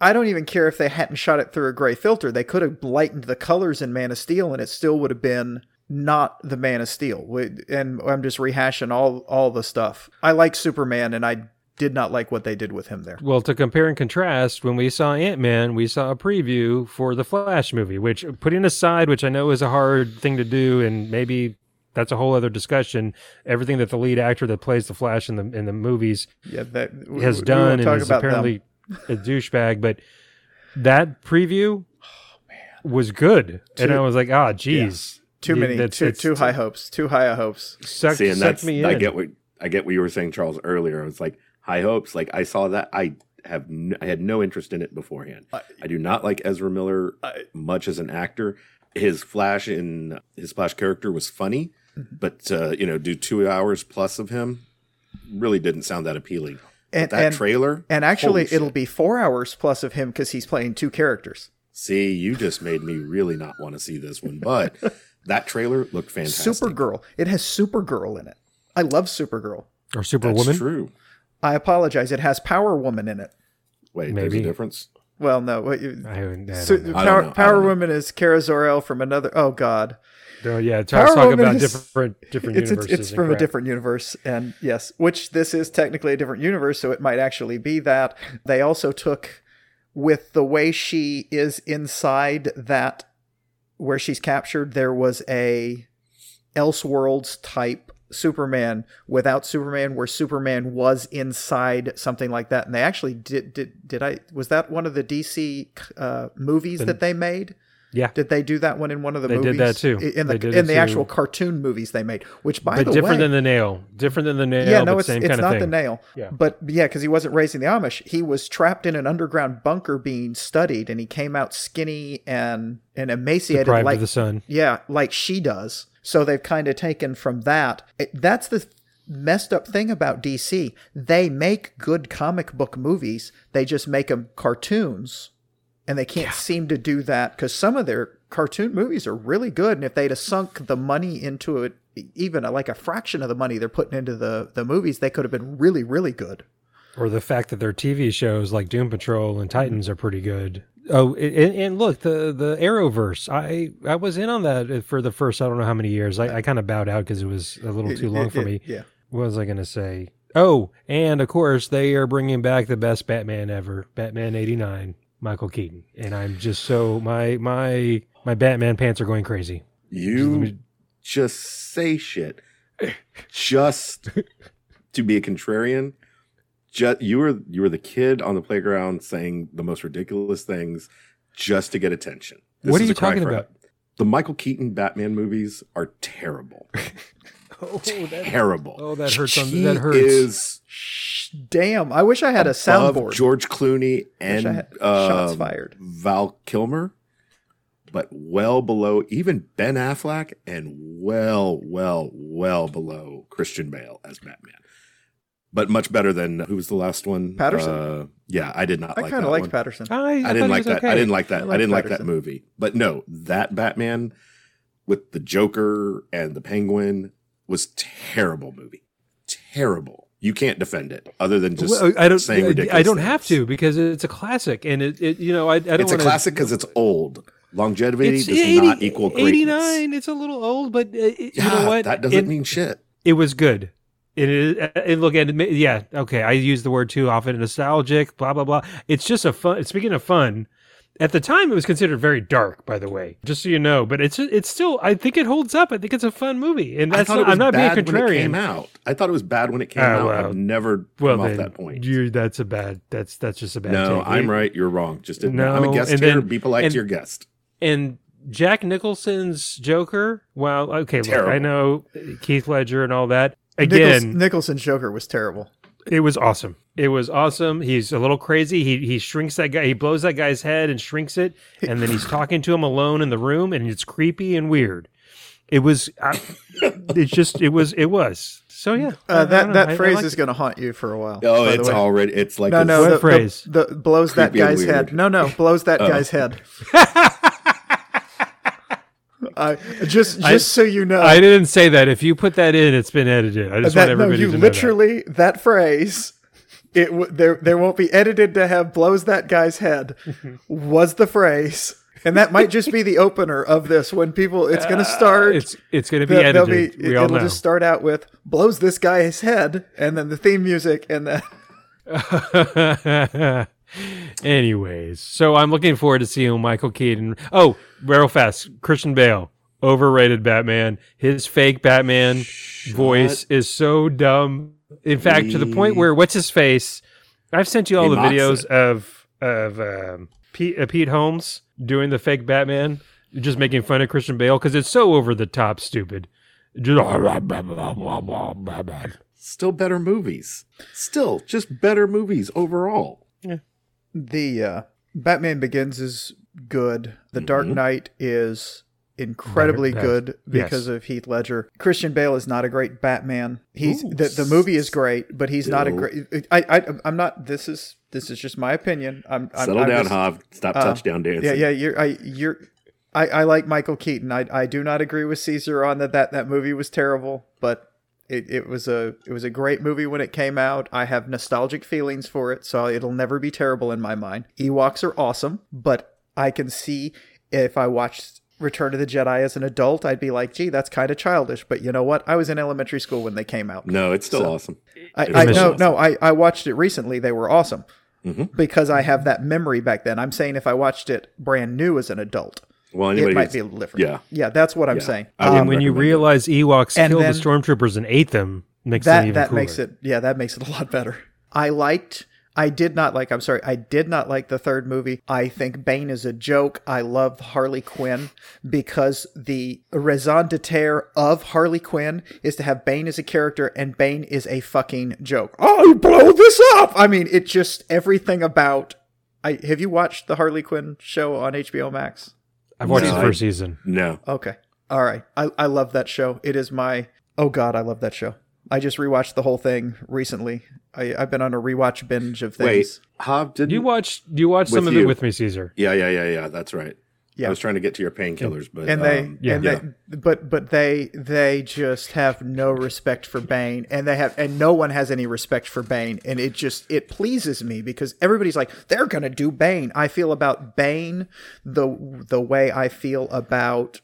I don't even care if they hadn't shot it through a gray filter. They could have lightened the colors in Man of Steel, and it still would have been not the Man of Steel. And I'm just rehashing all all the stuff. I like Superman, and I did not like what they did with him there. Well, to compare and contrast, when we saw Ant Man, we saw a preview for the Flash movie, which, putting aside, which I know is a hard thing to do, and maybe that's a whole other discussion. Everything that the lead actor that plays the Flash in the in the movies Yeah, that has done and is about them. Apparently (laughs) a douchebag, but that preview was good, and I was like, ah, geez, too Yeah, many, that's- too it's- too high hopes, too high of hopes. Sucked, See, and sucked that's me in. I get what I get what you were saying, Charles, earlier. I was like high hopes. Like I saw that. I have no, I had no interest in it beforehand. I- I do not like Ezra Miller I- much as an actor. His Flash in his Flash character was funny, Mm-hmm. but uh, you know, do two hours plus of him really didn't sound that appealing. And That and, trailer, and actually, it'll shit. be four hours plus of him because he's playing two characters. See, you just made me really not want to see this one, but (laughs) that trailer looked fantastic. Supergirl. It has Supergirl in it. I love Supergirl. or That's Superwoman. true. I apologize. It has Power Woman in it. Wait, there's a difference. Well, no. what you- I, don't- I Su- don't. I don't Power. I Power don't know. Woman is Kara Zor-El from another. Oh God, Oh, yeah, Power talk Woman about is- different different it's universes. it's from a different universe, and yes, which this is technically a different universe, so it might actually be that. They also took with the way she is inside that where she's captured. There was a Elseworlds type Superman without Superman, where Superman was inside something like that, and they actually did. Did did I was that one of the DC uh, movies that they made? Yeah, Did they do that one in one of the They movies? did that too. In the They in the actual cartoon movies they made, which by but the different way, different than the nail. Different than the nail. yeah, no, it's it's not the nail. Yeah. But yeah, because he wasn't raising the Amish, he was trapped in an underground bunker being studied, and he came out skinny and and emaciated, Deprived like of the sun. yeah, like she does. So they've kind of taken from that. It, that's the messed up thing about DC. They make good comic book movies. They just make them cartoons, and they can't seem to do that because some of their cartoon movies are really good. And if they'd have sunk the money into it, even like a fraction of the money they're putting into the the movies, they could have been really, really good. or the fact that their TV shows like Doom Patrol and mm-hmm. Titans are pretty good. Oh, and, and look, the the Arrowverse. I I was in on that uh, for the first I don't know how many years. I, I kind of bowed out because it was a little too long for me. Yeah. What was I going to say? Oh, and of course they are bringing back the best Batman ever, Batman '89, Michael Keaton, and I'm just so my my my Batman pants are going crazy. You just say shit just to be a contrarian. Just you were you were the kid on the playground saying the most ridiculous things just to get attention. This What are you talking about? The Michael Keaton Batman movies are terrible. (laughs) (laughs) Oh, that, terrible. oh, that hurts. On, that hurts. is Shh, damn! I wish I had a above soundboard. George Clooney and I had shots um, fired. Val Kilmer, but well below even Ben Affleck and well, well, well below Christian Bale as Batman. But much better than who was the last one? Patterson? Uh, yeah, I did not I like kind of liked one. Patterson. I, I I didn't like that. okay. I didn't like that. I I, didn't like that movie. But no, that Batman with the Joker and the Penguin was terrible movie. Terrible. You can't defend it other than just Well, I don't. saying ridiculous I don't have to because it's a classic, and it. it you know, I. I don't It's a classic because it's old. Longevity It's does 80 not equal greatness. 89. It's a little old, but uh, it- Yeah, you know what? that doesn't it, mean shit. it was good. It is. And look at it. Yeah. Okay. I use the word too often. Nostalgic. Blah blah blah. It's just a fun. Speaking of fun, at the time it was considered very dark. By the way, just so you know. But it's it's still. I think it holds up. I think it's a fun movie. And I that's thought not, it was I'm not being bad when it came out. I thought it was bad when it came Ah, out. well. I've never Well, come off that point. you that's a bad. That's that's just a bad. no, take. I'm You- right. You're wrong. Just admit. No, I'm a guest and here. then- Be polite and- to your guest. and Jack Nicholson's Joker. Well, okay, look, Terrible. I know Heath Ledger and all that. Nichols, Again, Nicholson's Joker was terrible. it was awesome. It was awesome. He's a little crazy. He he shrinks that guy. He blows that guy's head and shrinks it, and then he's talking to him alone in the room, and it's creepy and weird. It was. I, (laughs) it's just. It was. It was. So yeah. I- I Uh, that know. that I- I phrase liked is going to haunt you for a while. Oh, it's already. It's like no, a- no. The, phrase? The, the blows that Creepy and guy's head. No, no, blows that Oh. guy's head. (laughs) I just just I- so you know, I didn't say that. If you put that in, it's been edited. I just want that, no, everybody you to know that. literally that. phrase. It w- there there won't be edited to have blows that guy's head. (laughs) was the phrase and that might just be the opener of this when people. It's going to start. It's it's going to be edited. be- we all it'll know. just start out with blows this guy's head, and then the theme music, and then (laughs) Anyways, so I'm looking forward to seeing Michael Keaton. Oh, real fast, Christian Bale, overrated Batman. His fake Batman voice is so dumb. In fact, to the point where what's his face? I've sent you all He the videos it. of of um, Pete, uh, Pete Holmes doing the fake Batman, just making fun of Christian Bale because it's so over the top, stupid. Just (laughs) Still better movies. Still just better movies overall. Yeah. the uh, Batman Begins is good. The Dark Mhm. Knight is incredibly Better- good yes. because of Heath Ledger. Christian Bale is not a great Batman. He's Ooh, the, the movie is great, but he's not a great. I, I I'm not. This is this is just my opinion. I'm, I'm Settle I'm down, just- Jav. Stop uh, touchdown dancing. Yeah, yeah. You're I you're. I, I like Michael Keaton. I, I do not agree with Ceasar on that, that that movie was terrible, but it, it was a it was a great movie when it came out. I have nostalgic feelings for it, so it'll never be terrible in my mind. Ewoks are awesome, but I can see if I watched Return of the Jedi as an adult, I'd be like, gee, that's kind of childish. But you know what? I was in elementary school when they came out. No, it's still So- awesome. I, It I no awesome. no I, I watched it recently. They were awesome Mhm. because I have that memory back then. I'm saying if I watched it brand new as an adult, Well, it might who's- be a little different. yeah. yeah, that's what I'm saying. I wouldn't and when you recommend it. realize Ewoks And killed then- the stormtroopers and ate them, makes them that even that cooler. makes it yeah that makes it a lot better. I liked. I did not like. I'm sorry. I did not like the third movie. I think Bane is a joke. I love Harley Quinn because the raison d'etre of Harley Quinn is to have Bane as a character, and Bane is a fucking joke. Oh, you blow this up! I mean, it just everything about. I have you watched the Harley Quinn show on HBO Max? I've watched No, the first season. No. Okay. All right. I, I love that show. It is my oh god, I love that show. I just rewatched the whole thing recently. I, I've been on a rewatch binge of Wait, things. Jav did You watch you watch some With of it with me, Ceasar. Yeah, yeah, yeah, yeah. That's right. Yeah. I was trying to get to your painkillers, but And they um, yeah. and yeah. they but but they they just have no respect for Bane and they have and no one has any respect for Bane and it just it pleases me because everybody's like they're going to do Bane. I feel about Bane the the way I feel about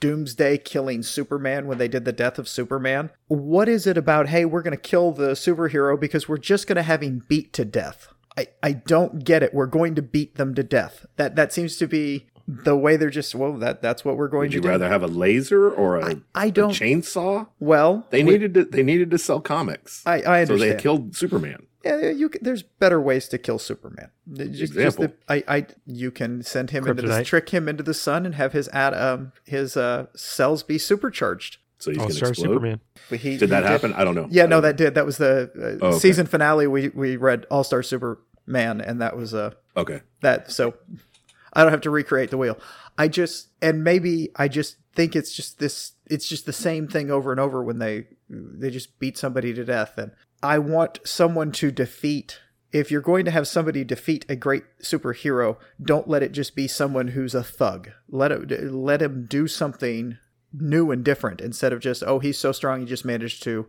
Doomsday killing Superman when they did the death of Superman. What is it about, hey, we're going to kill the superhero because we're just going to have him beat to death? I, I don't get it. We're going to beat them to death. That that seems to be the way they're just, well, that that's what we're going to do. Would to you do. rather have a laser or a, I a don't. chainsaw? well, They we- needed to. They needed to sell comics. I, I so they killed Superman. Yeah, you can, there's better ways to kill Superman. Just, just Example. the, I, I, you can send him into the, trick him into the sun and have his ad, um, his uh, cells be supercharged. So he's All going to Star explode. Superman. But he- Did that he happen? I don't know. Yeah, I no, don't that did. That was the uh, Oh, okay. season finale. We we read All Star Superman, and that was uh. Okay. that. So I don't have to recreate the wheel. I just and maybe I just think it's just this. It's just the same thing over and over when they they just beat somebody to death, and I want someone to defeat. If you're going to have somebody defeat a great superhero, don't let it just be someone who's a thug. Let it let him do something new and different instead of just oh he's so strong he just managed to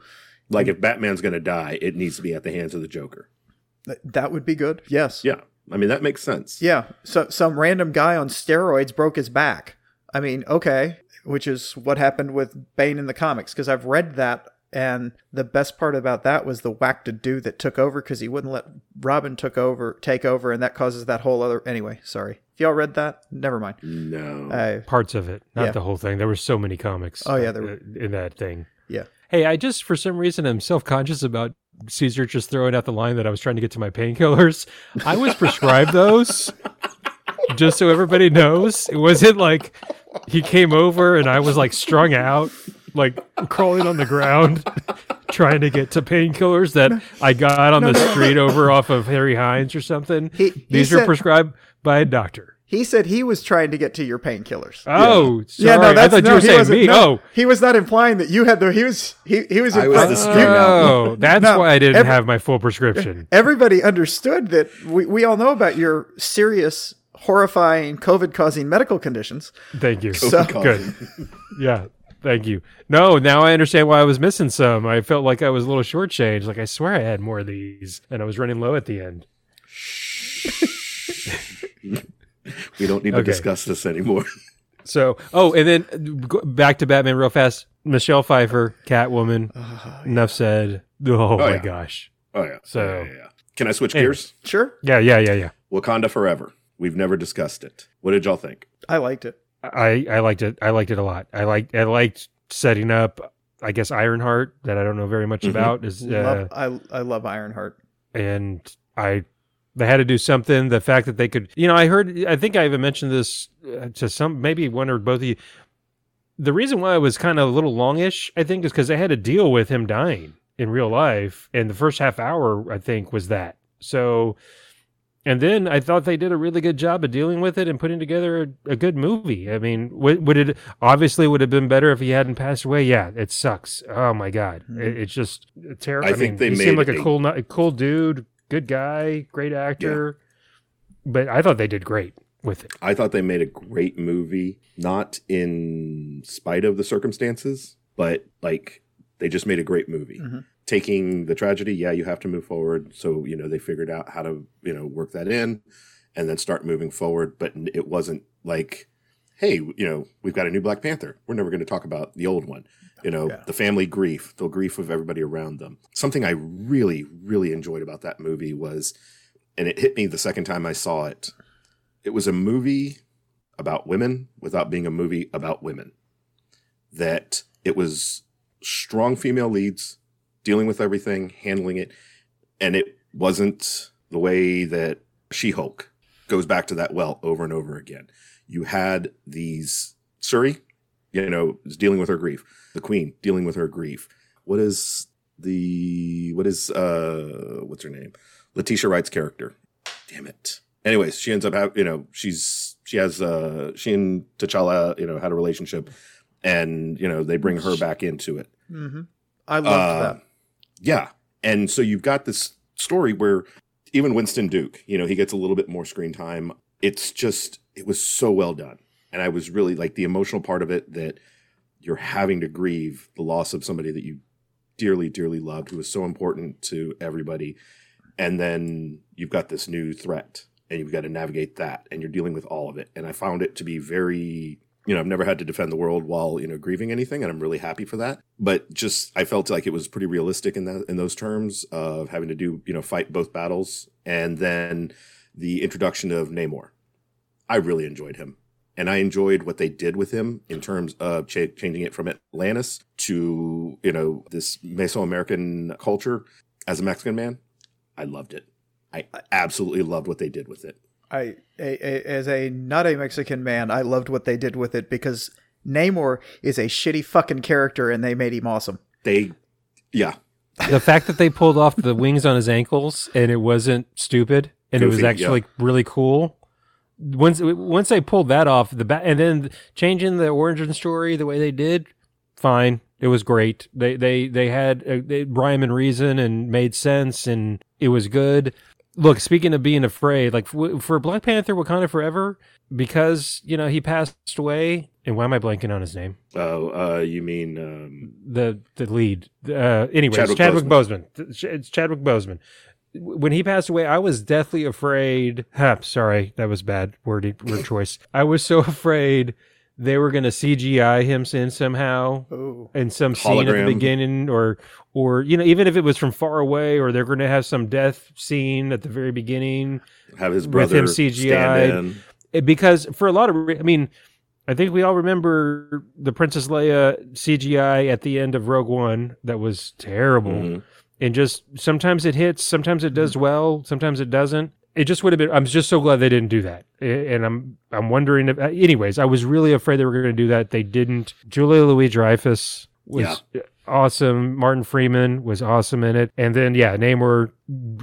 Like if Batman's going to die, it needs to be at the hands of the Joker. That would be good. Yes. Yeah. I mean that makes sense. Yeah. So some random guy on steroids broke his back. I mean, okay, which is what happened with Bane in the comics because I've read that and the best part about that was the whacked dude that took over because he wouldn't let Robin took over take over and that causes that whole other anyway, sorry. If y'all read that, never mind. No. Uh, Parts of it, not Yeah. the whole thing. There were so many comics. Oh, yeah, there uh, were. in that thing. yeah. Hey, I just for some reason I'm self conscious about Ceasar just throwing out the line that I was trying to get to my painkillers. I was prescribed those. Just so everybody knows, it wasn't like he came over and I was like strung out, like crawling on the ground, (laughs) trying to get to painkillers that I got on the street over off of Harry Hines or something. He- he These are said- prescribed by a doctor. He said he was trying to get to your painkillers. Oh, sorry. I thought you no, were saying wasn't- me. no, oh, he was not implying that you had the. He was he he was. I was implying- the street. Oh, that's No, why I didn't every- have my full prescription. (laughs) everybody understood that we, we all know about your serious, horrifying COVID causing medical conditions. Thank you. So- Good. Yeah. Thank you. No, now I understand why I was missing some. I felt like I was a little shortchanged. Like I swear I had more of these, and I was running low at the end. (laughs) We don't need to discuss this anymore. (laughs) So, oh, and then back to Batman real fast. Michelle Pfeiffer, Catwoman. Uh, Enough said. Oh, my yeah. gosh. Oh yeah. So- yeah, yeah, yeah. can I switch Anyways. gears? sure, Yeah, yeah, yeah, yeah. Wakanda Forever. We've never discussed it. What did y'all think? I liked it. I I liked it. I liked it a lot. I liked I liked setting up. I guess Ironheart that I don't know very much Mhm. about is uh, love, I I love Ironheart. and I they had to do something. The fact that they could, you know, I heard. I think I even mentioned this uh, to some, maybe one or both of you. The reason why it was kind of a little longish, I think, is because they had to deal with him dying in real life, and the first half hour, I think, was that. So, and then I thought they did a really good job of dealing with it and putting together a, a good movie. I mean, would, would it obviously would have been better if he hadn't passed away? Yeah, it sucks. Oh my god, Mhm. it, it's just terrible. I I, think mean, they he seemed like a a- cool, nu- cool dude, good guy, great actor. But I thought they did great with it. I thought they made a great movie, not in spite of the circumstances, but like they just made a great movie. Mhm. Taking the tragedy, yeah, you have to move forward. So, you know, they figured out how to, you know, work that in and then start moving forward. But it wasn't like, hey, you know, we've got a new Black Panther. We're never going to talk about the old one. You know, Yeah. the family grief, the grief of everybody around them. Something I really, really enjoyed about that movie was, and it hit me the second time I saw it, it was a movie about women without being a movie about women. That it was strong female leads dealing with everything, handling it, and it wasn't the way that She Hulk goes back to that well over and over again. You had these Shuri, you know, is dealing with her grief. The Queen dealing with her grief. What is the what is uh what's her name? Letitia Wright's character. Damn it. Anyways, she ends up having you know she's she has uh she and T'Challa you know had a relationship, and you know they bring her back into it. hmm I loved Uh, that. Yeah. And so you've got this story where even Winston Duke, you know, he gets a little bit more screen time. It's just, it was so well done. And I was really like the emotional part of it that you're having to grieve the loss of somebody that you dearly, dearly loved, who was so important to everybody. And then you've got this new threat and you've got to navigate that and you're dealing with all of it. And I found it to be very you know, I've never had to defend the world while, you know, grieving anything, and I'm really happy for that. But just I felt like it was pretty realistic in that in those terms of having to do, you know, fight both battles. And then the introduction of Namor. I really enjoyed him. And I enjoyed what they did with him in terms of cha- changing it from Atlantis to, you know, this Mesoamerican culture as a Mexican man. I loved it. I absolutely loved what they did with it. I a, a, as a not a Mexican man, I loved what they did with it because Namor is a shitty fucking character, and they made him awesome. They, yeah, the fact that they pulled off the wings on his ankles and it wasn't stupid and it was Goofy, actually really cool. Once once they pulled that off the bat and then changing the origin story the way they did, fine. It was great. They they they had uh, they, rhyme and reason and made sense and it was good. Look, speaking of being afraid, like for, Black Panther Wakanda Forever, because you know he passed away. And why am I blanking on his name? Oh, uh, you mean um, the the lead. Uh, anyways, Chadwick Chadwick, Boseman. It's Chadwick Boseman. When he passed away, I was deathly afraid. Huh, sorry, that was bad word word choice. (laughs) I was so afraid they were going to CGI him in somehow Oh, in some scene at the beginning, or or you know, even if it was from far away, or they're going to have some death scene at the very beginning. have his With brother him stand CGI'd. in. It- because for a lot of, I mean, I think we all remember the Princess Leia CGI at the end of Rogue One. That was terrible. Mhm. And just sometimes it hits, sometimes it does well, sometimes it doesn't. It just would have been. I'm just so glad they didn't do that. And I'm I'm wondering. If, anyways, I was really afraid they were going to do that. They didn't. Julia Louis Dreyfus was awesome. Martin Freeman was awesome in it. And then yeah, Namor.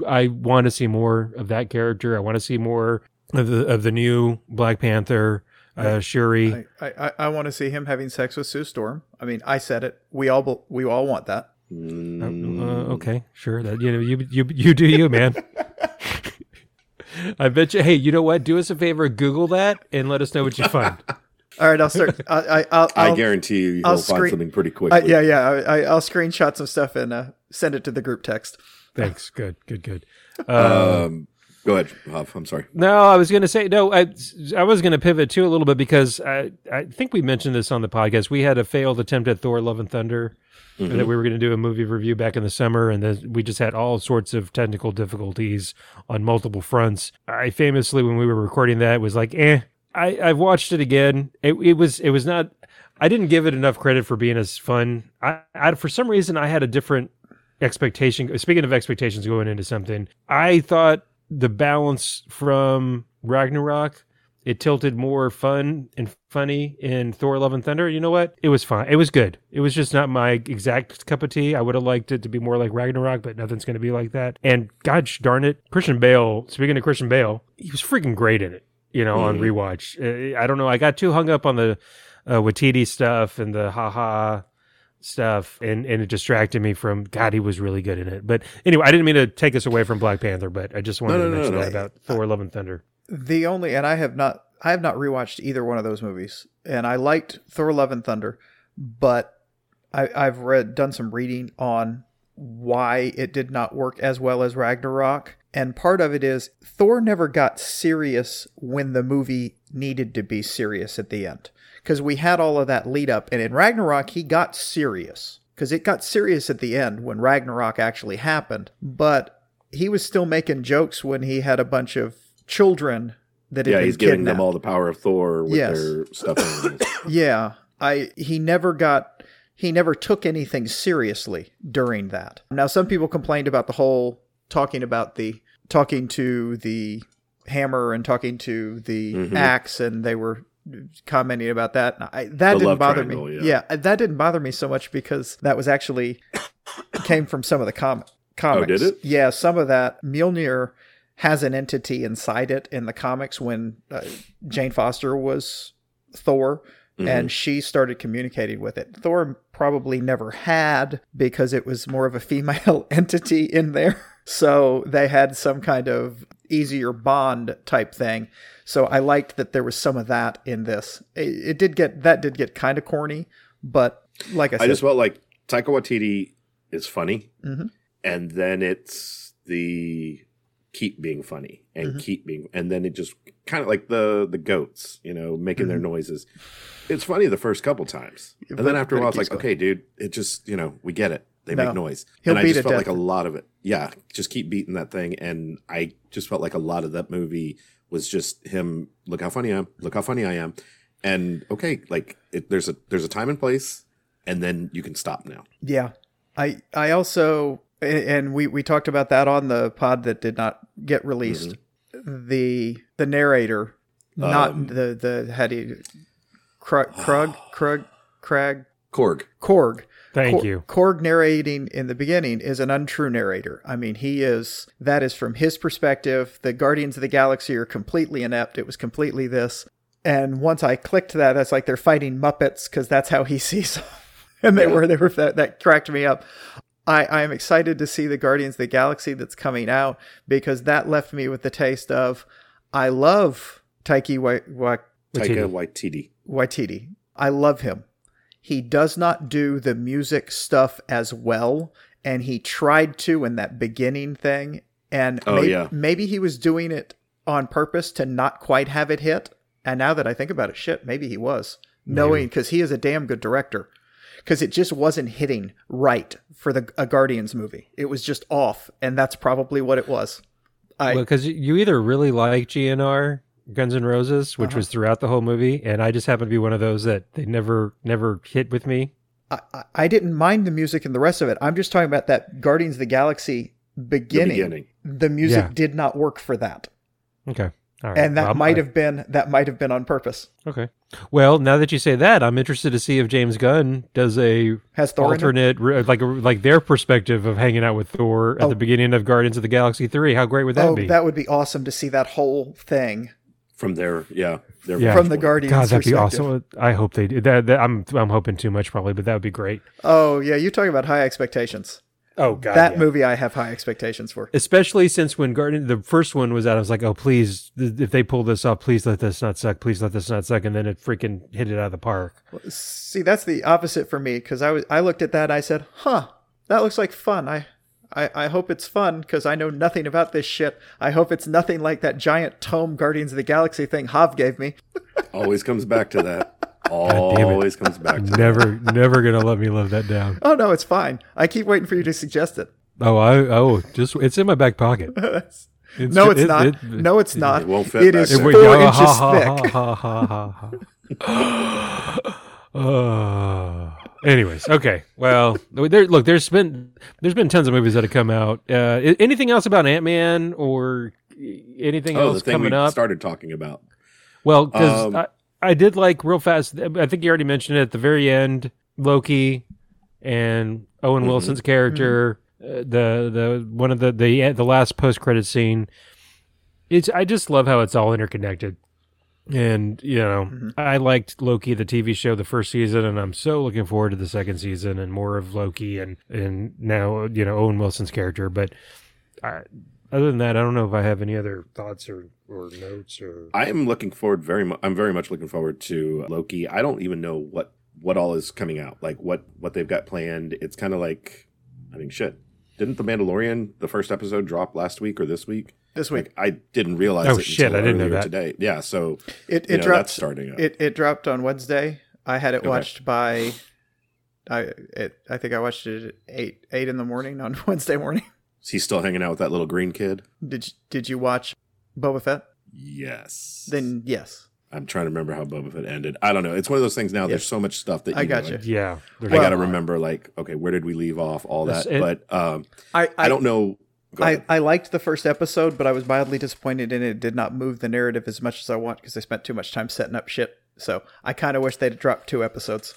I want to see more of that character. I want to see more of the of the new Black Panther. Uh, Shuri. I, I, I want to see him having sex with Sue Storm. I mean, I said it. We all we all want that. Mm, Uh, okay, sure. That you know, you you you do you, man. (laughs) I bet you. Hey, you know what? Do us a favor, Google that, and let us know what you find. (laughs) All right, I'll start. I, I, I'll, I guarantee you, I'll you'll find screen- something pretty I, quickly. yeah, yeah. I, I, I'll screenshot some stuff and uh, send it to the group text. Thanks. Good. Good. Good. Uh, Um, Go ahead, Huff. I'm sorry. No, I was going to say no. I I was going to pivot too a little bit because I I think we mentioned this on the podcast. We had a failed attempt at Thor: Love and Thunder Mm-hmm. that we were going to do a movie review back in the summer, and then we just had all sorts of technical difficulties on multiple fronts. I famously, when we were recording that, was like, eh. I I've watched it again. It it was it was not. I didn't give it enough credit for being as fun. I, I for some reason I had a different expectation. Speaking of expectations going into something, I thought the balance from Ragnarok it tilted more fun and funny in Thor: Love and Thunder. You know what? It was fine. It was good. It was just not my exact cup of tea. I would have liked it to be more like Ragnarok, but nothing's going to be like that. And gosh darn it, Christian Bale. Speaking of Christian Bale, he was freaking great in it. You know, on rewatch. Uh, I don't know. I got too hung up on the uh, Waititi stuff and the haha stuff and and it distracted me from god he was really good in it but anyway i didn't mean to take us away from black panther but i just wanted No, to no, no, mention no. that about thor love and thunder The only, and I have not, I have not rewatched either one of those movies, and I liked Thor: Love and Thunder, but I, I've read, done some reading on why it did not work as well as Ragnarok, and part of it is Thor never got serious when the movie needed to be serious at the end, because we had all of that lead up, and in Ragnarok he got serious, because it got serious at the end when Ragnarok actually happened, but he was still making jokes when he had a bunch of children that Yeah, he's giving kidnapped. them all the power of Thor with Yes. their stuff. (coughs) Yeah, I he never got he never took anything seriously during that. Now some people complained about the whole talking about the talking to the hammer and talking to the Mhm. axe and they were commenting about that. I, that The didn't bother me. yeah. yeah, that didn't bother me so much because that was actually (coughs) came from some of the com- comics. Oh, did it? Yeah, some of that Mjolnir has an entity inside it in the comics when uh, Jane Foster was Thor Mm-hmm. and she started communicating with it. Thor probably never had because it was more of a female (laughs) entity in there. So they had some kind of easier bond type thing. So I liked that there was some of that in this. It, it did get that did get kind of corny, but like I said, I just felt like Taika Waititi is funny, Mhm. and then it's the keep being funny and Mm-hmm. keep being, and then it just kind of like the the goats, you know, making Mm-hmm. their noises. It's funny the first couple times, and But- then after a while, it's like, going. okay, dude, it just you know we get it. They No. make noise, He'll and I just felt like a lot of it. Yeah, just keep beating that thing, and I just felt like a lot of that movie was just him. Look how funny I am. Look how funny I am. And okay, like it, there's a there's a time and place, and then you can stop now. Yeah. I I also and we we talked about that on the pod that did not get released. The the narrator, not Um, the the how do you Krug Krug (sighs) Krug Krag Korg. Korg. Thank Kor- you. Korg narrating in the beginning is an untrue narrator. I mean, he is that is from his perspective. The Guardians of the Galaxy are completely inept. It was completely this. And once I clicked that, that's like they're fighting Muppets because that's how he (laughs) sees them. and they were they were that, that cracked me up. I, I am excited to see the Guardians of the Galaxy that's coming out because that left me with the taste of I love Taiki Wa- Wa- Taika Waititi. Waititi. I love him. He does not do the music stuff as well, and he tried to in that beginning thing. And Oh, maybe, yeah. maybe he was doing it on purpose to not quite have it hit. And now that I think about it, shit, maybe he was knowing because he is a damn good director. Because it just wasn't hitting right for the a Guardians movie. It was just off, and that's probably what it was. I Well, because you either really like GNR Guns N' Roses, which Uh-huh. was throughout the whole movie, and I just happen to be one of those that they never never hit with me. I, I- I didn't mind the music and the rest of it. I'm just talking about that Guardians of the Galaxy The beginning. beginning. The music Yeah. did not work for that, Okay, all right, and that Well, might I- have been that might have been on purpose. okay. Well, now that you say that, I'm interested to see if James Gunn does a Has Thor alternate, like like their perspective of hanging out with Thor at Oh. the beginning of Guardians of the Galaxy three. How great would that oh, be? that would be awesome to see that whole thing From their yeah, their Yeah. from the vantage point. Guardians. God, that'd be awesome. I hope they do that. that- I'm I'm hoping too much probably, but that would be great. Oh yeah, you're talking about high expectations. Oh God, that movie I have high expectations for. especially since when Guardian the first one was out, I was like, oh please, th- if they pull this off, please let this not suck, please let this not suck, and then it freaking hit it out of the park. See, that's the opposite for me because I was I looked at that and I said, "Huh, that looks like fun. I I, I hope it's fun because I know nothing about this shit. I hope it's nothing like that giant tome Guardians of the Galaxy thing Jav gave me. (laughs) Always comes back to that. Always comes back to that. Never, never gonna let me live that down. Oh no, it's fine. I keep waiting for you to suggest it. Oh, I oh, just it's in my back pocket. (laughs) It's, no, it's it- not. it- no, it's not. It won't fit It back is four Wait, inches ha, ha, thick. ha, ha, ha, ha. Uh, (laughs) anyways, okay. Well, there. Look, there's been there's been tons of movies that have come out. Uh, anything else about Ant Man or anything Oh, the else thing coming we up? started talking about. Well, because Um, I, I did like real fast. I think you already mentioned it at the very end. Loki and Owen Mhm. Wilson's character, uh, the the one of the the the last post credit scene. It's I just love how it's all interconnected, and you know Mhm. I liked Loki the TV show the first season, and I'm so looking forward to the second season and more of Loki and and now you know Owen Wilson's character. But I, other than that, I don't know if I have any other thoughts or or notes or. I am looking forward very much. I'm very much looking forward to Loki. I don't even know what what all is coming out. Like what what they've got planned. It's kind of like I mean, shit. Didn't the Mandalorian the first episode drop last week or this week? This week, Like I didn't realize. Oh, it shit, until I didn't know earlier that. today. Yeah, so it you it know, dropped. that's starting up. It it dropped on Wednesday. I had it Okay. watched by. I it I think I watched it at eight eight in the morning on (laughs) Wednesday morning. Is he still hanging out with that little green kid? Did you, did you watch Boba Fett? Yes. Then yes. I'm trying to remember how Boba Fett ended. I don't know. It's one of those things now. There's so much stuff that I got know, you. Yeah, I Well- got to remember, like, okay, where did we leave off? All This- that, it- but um, I I, don't know. Go I. I liked the first episode, but I was mildly disappointed in it. It did not move the narrative as much as I want because they spent too much time setting up shit. So I kind of wish they'd dropped two episodes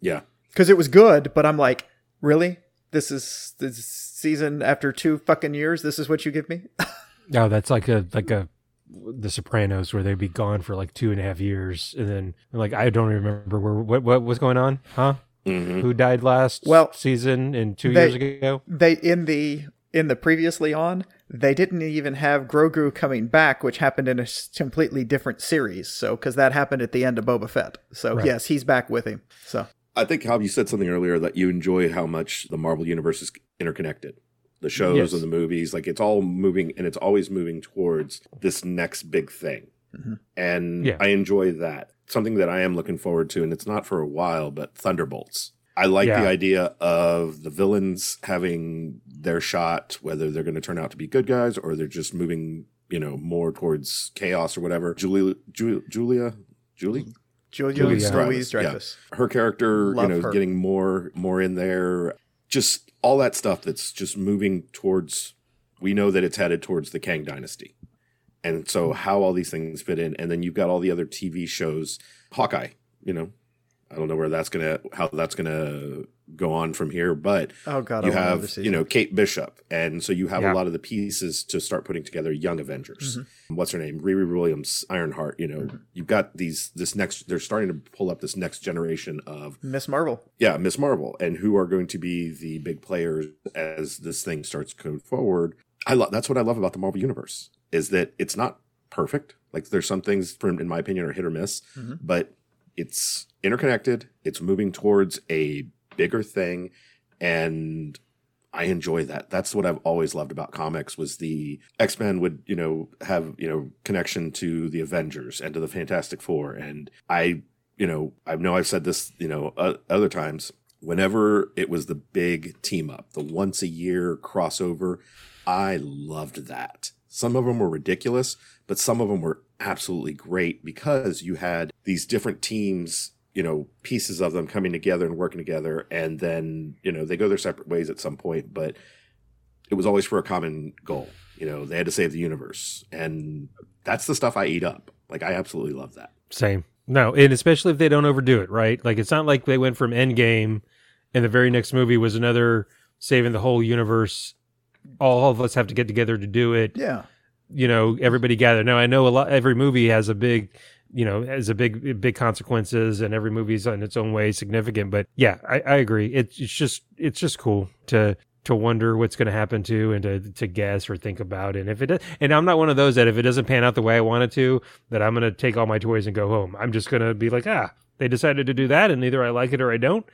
yeah, because it was good, but I'm like, really? This is this season after two fucking years. This is what you give me? (laughs) No, that's like a like a The Sopranos where they'd be gone for like two and a half years, and then like I don't remember where what what was going on, huh? hmm Who died last Well, season and two they- years ago? they in the in the previously on they didn't even have Grogu coming back, which happened in a completely different series. So because that happened at the end of Boba Fett. So Right. yes, he's back with him. So I think how you said something earlier that you enjoy how much the Marvel universe is interconnected. The shows Yes. and the movies, like it's all moving and it's always moving towards this next big thing. Mhm. And Yeah. I enjoy that. Something that I am looking forward to, and it's not for a while, but Thunderbolts. I like Yeah. the idea of the villains having their shot, whether they're going to turn out to be good guys or they're just moving, you know, more towards chaos or whatever. Julia, Ju- Julia, Julie, Julia, Julia Louise yeah. Dreyfus. her character, Love you know, her. getting more more in there. Just all that stuff that's just moving towards. We know that it's headed towards the Kang dynasty, and so how all these things fit in, and then you've got all the other TV shows. Hawkeye, you know, I don't know where that's gonna how that's gonna go on from here, but Oh god, you I have you know Kate Bishop, and so you have Yeah. a lot of the pieces to start putting together Young Avengers. Mm-hmm. What's her name? Riri Williams, Ironheart. You know, you've got these this next. They're starting to pull up this next generation of Miss Marvel. yeah, Miss Marvel, and who are going to be the big players as this thing starts to go forward. I love that's what I love about the Marvel universe is that it's not perfect. Like there's some things, from in my opinion, are hit or miss, Mhm. but it's interconnected. It's moving towards a bigger thing, and I enjoy that. That's what I've always loved about comics was the X Men would you know have you know connection to the Avengers and to the Fantastic Four, and I you know I know I've said this you know uh, other times. Whenever it was the big team up, the once a year crossover, I loved that. Some of them were ridiculous, but some of them were absolutely great because you had these different teams, you know, pieces of them coming together and working together. And then, you know, they go their separate ways at some point, but it was always for a common goal. You know, they had to save the universe. And that's the stuff I eat up. Like, I absolutely love that. Same. No, and especially if they don't overdo it, right? Like it's not like they went from Endgame, and the very next movie was another saving the whole universe. All of us have to get together to do it. Yeah. you know everybody gather now i know a lot every movie has a big you know has a big big consequences and every movie's in its own way significant. But yeah i, I agree. It's, it's just it's just cool to to wonder what's going to happen to and to to guess or think about. And if it does, and i'm not one of those that if it doesn't pan out the way i want it to that i'm going to take all my toys and go home. I'm just going to be like ah they decided to do that and either i like it or i don't.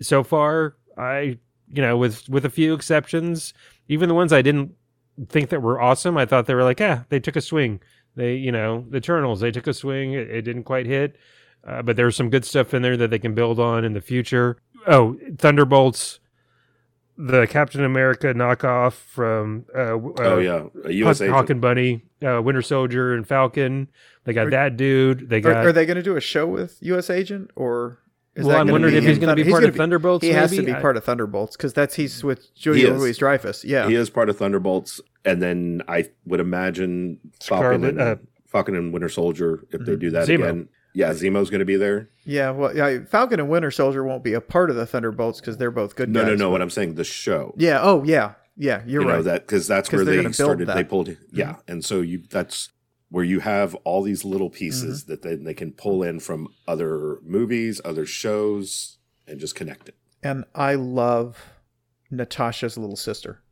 So far i you know with with a few exceptions Even the ones I didn't think that were awesome, I thought they were like, ah, they took a swing. They, you know, the Eternals, they took a swing. It, it didn't quite hit, uh, but there's some good stuff in there that they can build on in the future. Oh, Thunderbolts, the Captain America knockoff from uh, uh, oh yeah, a U.S. Hawk, agent. Hawk and Bunny, uh, Winter Soldier and Falcon. They got Are- that dude. They Are, got. are they going to do a show with U.S. Agent or? Is well, that I'm wondering if he's going to be part gonna of Thunderbolts. He has to be I- part of Thunderbolts because that's he's with He Julia is. Louis Dreyfus. Yeah, He is part of Thunderbolts, and then I would imagine Falcon Scarlet, and uh, Falcon and Winter Soldier if they do that Zemo. again. Yeah, Zemo's going to be there. yeah. Well, yeah, Falcon and Winter Soldier won't be a part of the Thunderbolts because they're both good No, guys. no, no. but- What I'm saying, the show. Yeah. Oh, yeah. Yeah. You're you know right. that because that's 'Cause where they're they gonna build started. that. Mm-hmm. They pulled, yeah, and so you that's where you have all these little pieces Mm-hmm. that they, they can pull in from other movies, other shows, and just connect it. and I love Natasha's little sister.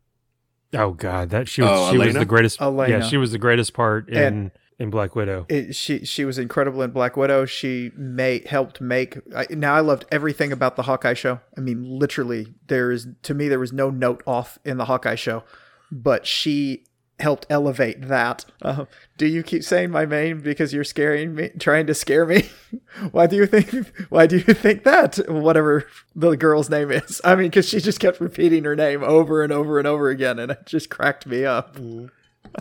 Oh God, that she was Oh, she was the greatest. Yelena. Yeah, she was the greatest part in And- in Black Widow. It, she she was incredible in Black Widow. She made helped make. I, now I loved everything about the Hawkeye show. I mean, literally, there is to me there was no note off in the Hawkeye show, but she helped elevate that. Uh, do you keep saying my name because you're scaring me, trying to scare me? (laughs) why do you think? Why do you think that? Whatever the girl's name is. I mean, because she just kept repeating her name over and over and over again, and it just cracked me up.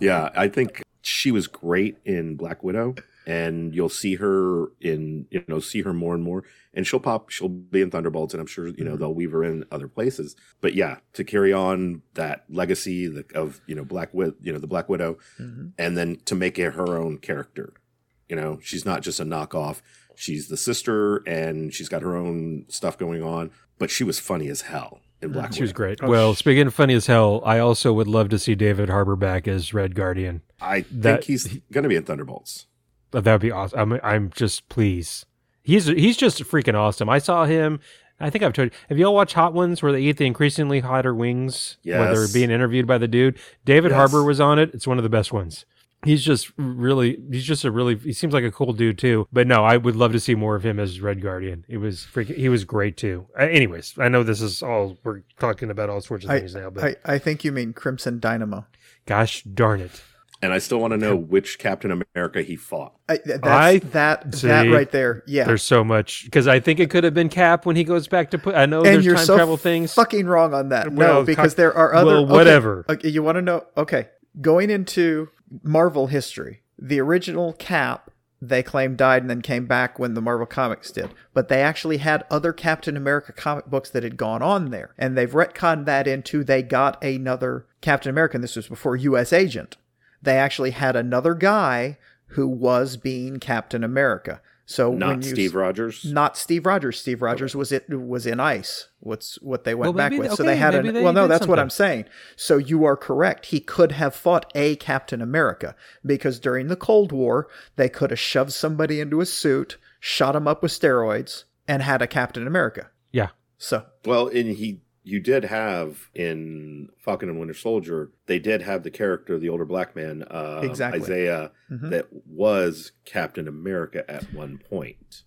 Yeah, I think she was great in Black Widow, and you'll see her in you know see her more and more, and she'll pop. She'll be in Thunderbolts, and I'm sure you Mm-hmm. know they'll weave her in other places. But yeah, to carry on that legacy of you know Black Wid, you know the Black Widow, Mm-hmm. and then to make it her own character. You know, she's not just a knockoff. She's the sister, and she's got her own stuff going on. But she was funny as hell in Black She was great. Oh, well, sh- speaking of funny as hell, I also would love to see David Harbour back as Red Guardian. I think That- he's going to be in Thunderbolts. That would be awesome. I'm, I'm just pleased. He's he's just freaking awesome. I saw him. I think I've told you. Have you all watched Hot Ones where they eat the increasingly hotter wings? Where they're being interviewed by the dude. David Yes. Harbour was on it. It's one of the best ones. He's just really. He's just a really. He seems like a cool dude too. But no, I would love to see more of him as Red Guardian. It was freaking. He was great too. Uh, anyways, I know this is all we're talking about all sorts of I, things now, but I, I think you mean Crimson Dynamo. gosh darn it. And I still want to know which Captain America he fought. I, that's, I- that see, that right there, yeah. There's so much because I think it could have been Cap when he goes back to put. I know and there's you're time so travel things. fucking wrong on that. Well, no, because co- there are other. well, okay, whatever. Okay, you want to know? Okay, going into Marvel history, the original Cap they claim died and then came back when the Marvel Comics did. But they actually had other Captain America comic books that had gone on there, and they've retconned that into they got another Captain America. And this was before U.S. Agent. They actually had another guy who was being Captain America. So when Not you Steve Rogers. not Steve Rogers. Steve Rogers was it was in ice. What's what they went Well, back maybe- with. so they had maybe an they well. No, did that's what. I'm saying. So you are correct. He could have fought a Captain America because during the Cold War they could have shoved somebody into a suit, shot him up with steroids, and had a Captain America. Yeah. So Well, and he, you did have in Falcon and Winter Soldier, they did have the character, the older black man, uh, Exactly. Isaiah, Mhm. that was Captain America at one point.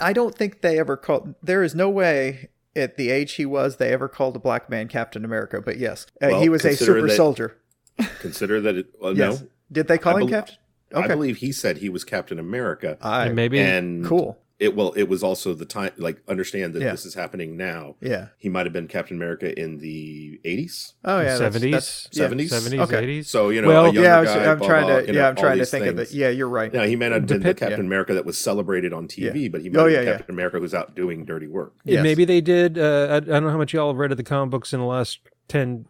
I don't think they ever called. There is no way at the age he was they ever called a black man Captain America. But yes, uh, Well, he was a super that- soldier. Consider that it. Well, Yes. No, Did they call I him bel- Captain? I believe he said he was Captain America, I, And maybe and cool. It well, it was also the time. Like, understand that Yeah. this is happening now. Yeah. He might have been Captain America in the eighties, Oh yeah. that's- seventies, that's- yeah. 70s? seventies, Okay. eighties. so you know, Well, a yeah, I was, guy, I'm blah, trying blah, to. you yeah, know, I'm trying to these think of things. it. Yeah, you're right. Yeah, he may not have been the Depend- Captain America that was celebrated on TV, Yeah. but he might Oh, have yeah, been yeah. Captain America who's out doing dirty work. Yes. Maybe they did. Uh, I, I don't know how much y'all have read of the comic books in the last ten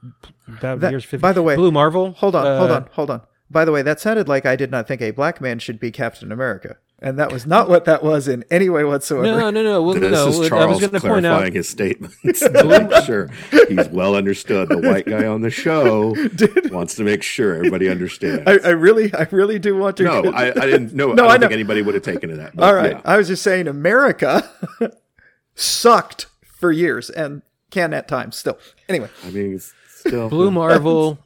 about That- years. 15. by the way- Blue Marvel. Hold on, hold uh, on, hold on. By the way, that sounded like I did not think a black man should be Captain America, and that was not what that was in any way whatsoever. No, no, no. Well, This no. is I was Charles going to point clarifying out. his statements (laughs) (laughs) to make sure he's well understood. The white guy on the show (laughs) wants to make sure everybody understands. I, I really, I really do want to. no, I, I didn't. No, No, I I don't think anybody would have taken to that. but All right, yeah. I was just saying America sucked for years and can at times still. Anyway, I mean, still Blue Marvel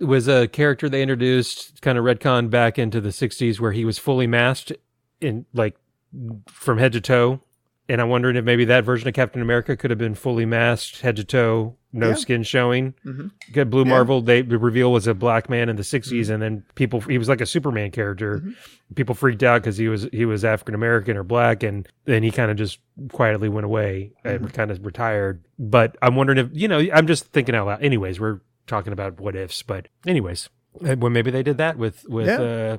was a character they introduced, kind of retcon back into the '60s, where he was fully masked in like from head to toe. And I'm wondering if maybe that version of Captain America could have been fully masked head to toe no Yeah. skin showing. Mhm. Good Blue Yeah. Marvel. They the reveal was a black man in the 60s, and then people he was like a Superman character. Mhm. People freaked out because he was he was African American or black, and then he kind of just quietly went away and kind of retired. But I'm wondering if you know I'm just thinking out loud. Anyways, we're talking about what ifs, but anyways, well maybe they did that with with Yeah. uh,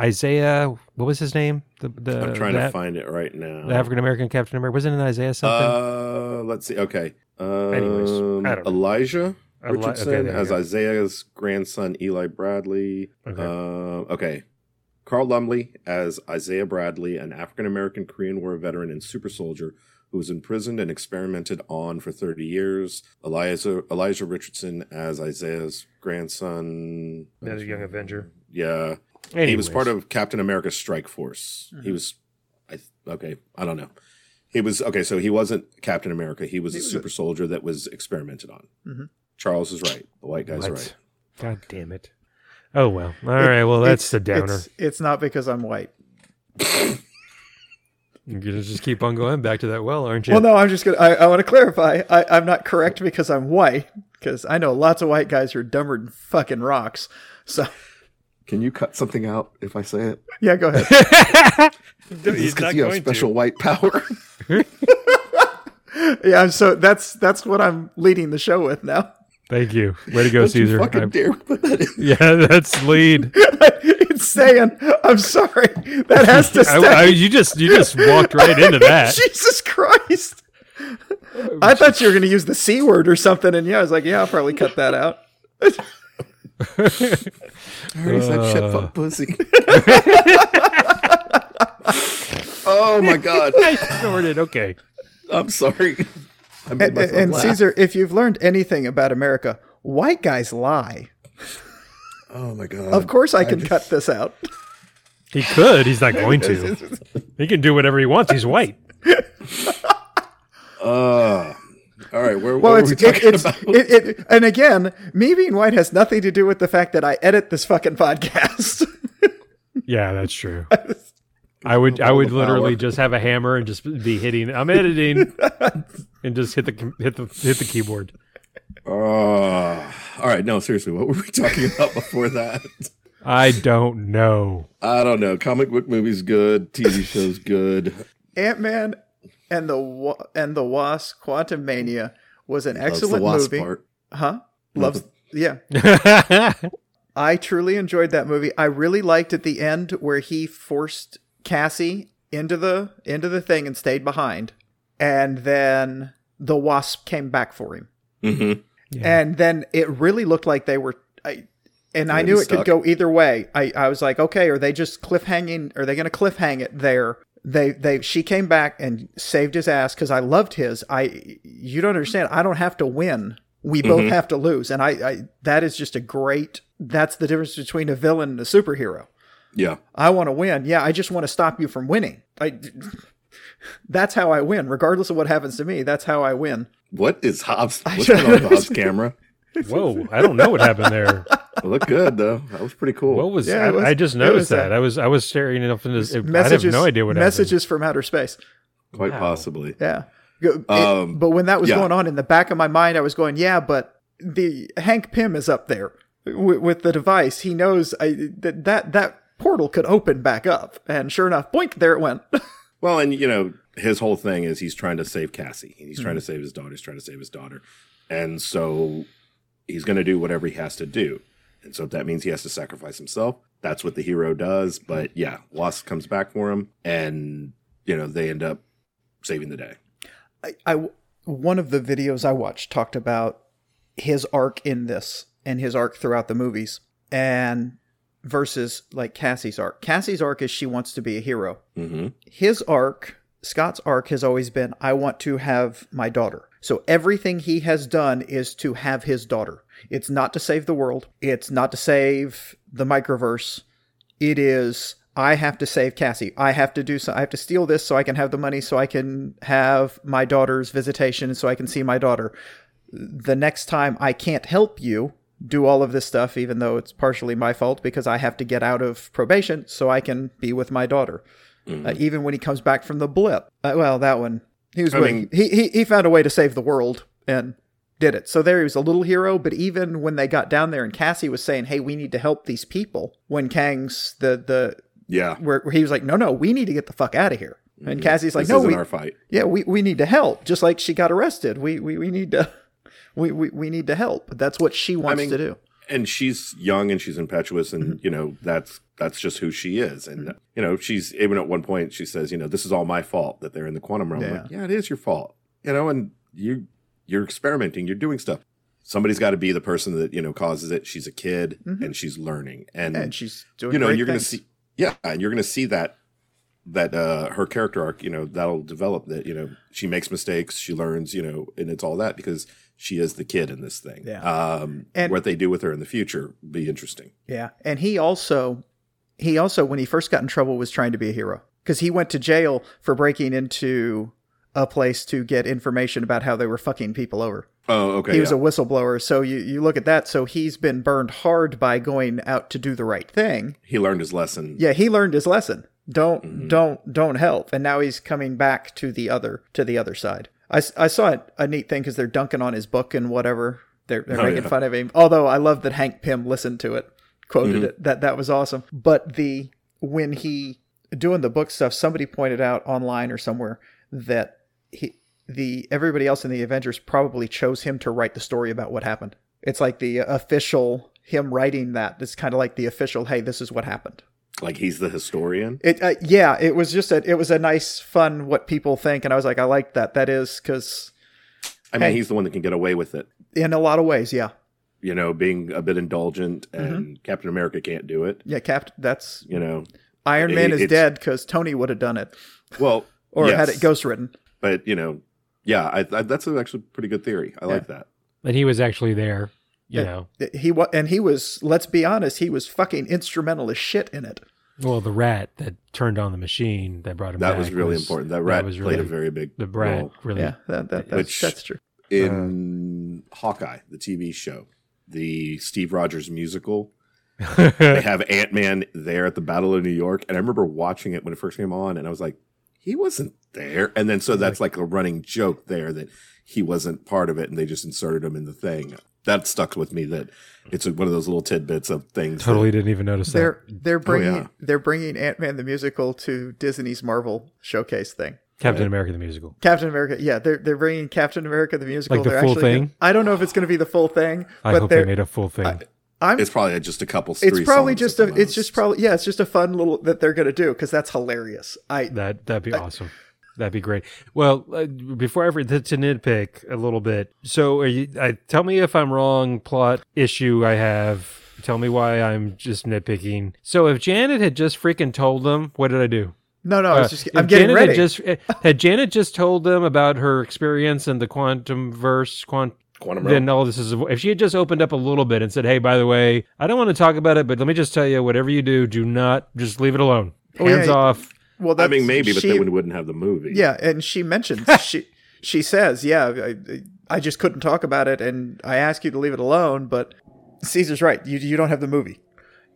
Isaiah. What was his name? The the I'm trying the, to find it right now. the African American Captain America wasn't it Isaiah something? Uh, let's see. Okay. Um, Anyways, I don't. Elijah Eli- Richardson there you as go. Isaiah's grandson, Eli Bradley. Okay. Uh, okay. Carl Lumbly as Isaiah Bradley, an African American Korean War veteran and super soldier who was imprisoned and experimented on for 30 years. Elijah, Elijah Richardson as Isaiah's grandson. Another young Avenger. Yeah. He was part of Captain America's Strike Force. He was, I okay, I don't know. He was okay. So he wasn't Captain America. He was He a was a- super soldier that was experimented on. Mhm. Charles is right. The white guy's What? right. God damn it. Oh well. All right. Well, that's the It's- downer. It's, it's not because I'm white. (laughs) You're gonna just keep on going back to that well, aren't you? Well, no, I'm just gonna. I, I want to clarify. I, I'm not correct because I'm white. Because I know lots of white guys who are dumber than fucking rocks. So Can you cut something out if I say it? yeah, go ahead. (laughs) He's not you have going special white power. (laughs) yeah, so that's that's what I'm leading the show with now. Thank you. Way to go, Don't you Ceasar. fucking I- dare put that in. (laughs) yeah, that's lead. (laughs) it's saying, I'm sorry. That has to (laughs) I, stay. I- you just you just walked right into that. Jesus Christ. I thought you were going to use the C word or something. And yeah, I was like, yeah, I'll probably cut that out. I already said shit Uh. fuck pussy. oh my god. I snorted. Okay. I'm sorry. I made And, and. Ceasar, if you've learned anything about America, white guys lie. Oh my god. Of course, I can just- cut this out. He could. He's not going to. (laughs) He can do whatever he wants. He's white. (laughs) Uh, all right. Where, Well, what it's, were we it, talking it's about? it, it, and again, me being white has nothing to do with the fact that I edit this fucking podcast. (laughs) Yeah, that's true. I would I would literally power. just have a hammer and just be hitting. I'm editing, (laughs) and just hit the hit the hit the keyboard. Uh, all right. No, seriously. What were we (laughs) talking about before that? I don't know. I don't know. Comic book movies good. TV shows good. Ant Man and the Wa- and the Wasp: Quantumania was an That's the excellent wasp movie. part. Huh? Loves. Yeah, yeah, (laughs) I truly enjoyed that movie. I really liked at the end where he forced Cassie into the into the thing and stayed behind, and then the Wasp came back for him. Mm-hmm. and then it really looked like they were I, and i knew it stuck. could go either way. I, I was like okay are they just cliffhanging are they going to cliffhang it there? They they she came back and saved his ass because i loved his. I you don't understand. I don't have to win. We both Mhm. have to lose. And I, I that is just a great that's the difference between a villain and a superhero Yeah. i want to win yeah i just want to stop you from winning i that's how i win regardless of what happens to me that's how i win What is Hobbs? What's going on know. Hobbs' camera? (laughs) Whoa! I don't know what happened there. It looked good though. That was pretty cool. What was? Yeah, I, was- I just noticed was, uh, that. I was I was staring it up in this. I have messages no idea what messages from outer space Quite Wow. possibly. Yeah. It- Um, but when that was yeah. going on in the back of my mind, I was going, yeah, but the Hank Pym is up there with, with the device. He knows I, that, that that portal could open back up. And sure enough, boink, there it went. (laughs) Well, and you know, his whole thing is he's trying to save Cassie. He's trying to Mm-hmm. save his daughter. He's trying to save his daughter. And so he's going to do whatever he has to do. And so if that means he has to sacrifice himself, that's what the hero does. But yeah, Wasp comes back for him and, you know, they end up saving the day. I, I- one of the videos I watched talked about his arc in this and his arc throughout the movies and versus like Cassie's arc. Cassie's arc is she wants to be a hero. Mm-hmm. his arc, Scott's arc has always been I want to have my daughter. So everything he has done is to have his daughter. It's not to save the world. It's not to save the microverse. It is I have to save Cassie. I have to do so. I have to steal this so I can have the money so I can have my daughter's visitation so I can see my daughter. The next time I can't help you do all of this stuff, even though it's partially my fault because I have to get out of probation so I can be with my daughter uh, even when he comes back from the blip. Uh, well, that one he was mean- he, he he found a way to save the world, and did it. So there he was a little hero, but even when they got down there and Cassie was saying, "Hey, we need to help these people," when Kang's the the Yeah. where, where he was like, "No, no, we need to get the fuck out of here," and Cassie's like, this "No, isn't we our fight. yeah, we, we need to help." Just like she got arrested, we we, we need to we, we we need to help. That's what she wants mean, to do. and she's young and she's impetuous and Mm-hmm. you know that's that's just who she is and you know she's even at one point she says you know this is all my fault that they're in the quantum realm Yeah. like, yeah it is your fault you know and you you're experimenting you're doing stuff somebody's got to be the person that you know causes it she's a kid and she's learning and, Mm-hmm. And she's doing you know great you're going to see yeah and you're going to see that that uh her character arc you know that'll develop that you know she makes mistakes she learns you know and it's all that because she is the kid in this thing Yeah. um And- what they do with her in the future be interesting Yeah, and he also he also when he first got in trouble was trying to be a hero because he went to jail for breaking into a place to get information about how they were fucking people over. oh okay he was yeah. a whistleblower, so you you look at that. So he's been burned hard by going out to do the right thing. he learned his lesson Yeah, he learned his lesson. Don't Mm-hmm. don't don't help, and now he's coming back to the other to the other side. I, I saw a, a neat thing because they're dunking on his book and whatever. They're, they're Oh, making yeah. fun of him. Although I love that Hank Pym listened to it, quoted Mm-hmm. it. That that was awesome. But the when he doing the book stuff, somebody pointed out online or somewhere that he the everybody else in the Avengers probably chose him to write the story about what happened. It's like the official him writing that. It's kind of like the official. Hey, this is what happened. Like he's the historian It uh, yeah, it was just a it was a nice fun what people think, and I was like, I like that. That is because i mean Hey. he's the one that can get away with it in a lot of ways, yeah, you know being a bit indulgent Mm-hmm. and captain america can't do it yeah. Cap, that's you know Iron Man It- is dead because Tony would have done it well (laughs) or had it ghost written. but you know yeah I, I, that's actually a pretty good theory i like that And he was actually there, you Yeah. know. He was, and he was. Let's be honest, he was fucking instrumental as shit in it. Well, the rat that turned on the machine that brought him that back was really important that rat was played a very big the rat role. really Yeah, that, that, that's, Which- that's true. in uh, hawkeye the tv show the steve rogers musical (laughs) they have Ant Man there at the Battle of New York, and I remember watching it when it first came on, and I was like, he wasn't there. And then so that's like a running joke there that he wasn't part of it, and they just inserted him in the thing. That stuck with me. That it's one of those little tidbits of things. that- totally didn't even notice that. They're they're oh, bringing yeah. they're bringing Ant Man the musical to Disney's Marvel showcase thing. Captain America the musical. Captain America, yeah, they're they're bringing Captain America the musical. Like the They're full actually thing? gonna- I don't know if it's going to be the full thing, I but hope they made a full thing. I'm. it's probably just a couple. It's probably songs just a. It's just probably yeah. It's just a fun little that they're going to do because that's hilarious. I that that'd be awesome. That'd be great. Well, uh, before I forget to nitpick a little bit, so are you, I, tell me if I'm wrong. Plot issue I have. Tell me why I'm just nitpicking. So if Janet had just freaking told them, what did I do? no no. I Uh, was just. if I'm getting Janet ready. Had, just, eh, had Janet just told them about her experience in the quantum verse, quant, Quantum then Realm. all this is. If she had just opened up a little bit and said, "Hey, by the way, I don't want to talk about it, but let me just tell you, whatever you do, do not just leave it alone. Oh, Hands yeah. off." Well, that's, I mean, maybe, but she, then we wouldn't have the movie. Yeah, and she mentions (laughs) she she says, "Yeah, I, I just couldn't talk about it, and I asked you to leave it alone." But Ceasar's right. You you don't have the movie.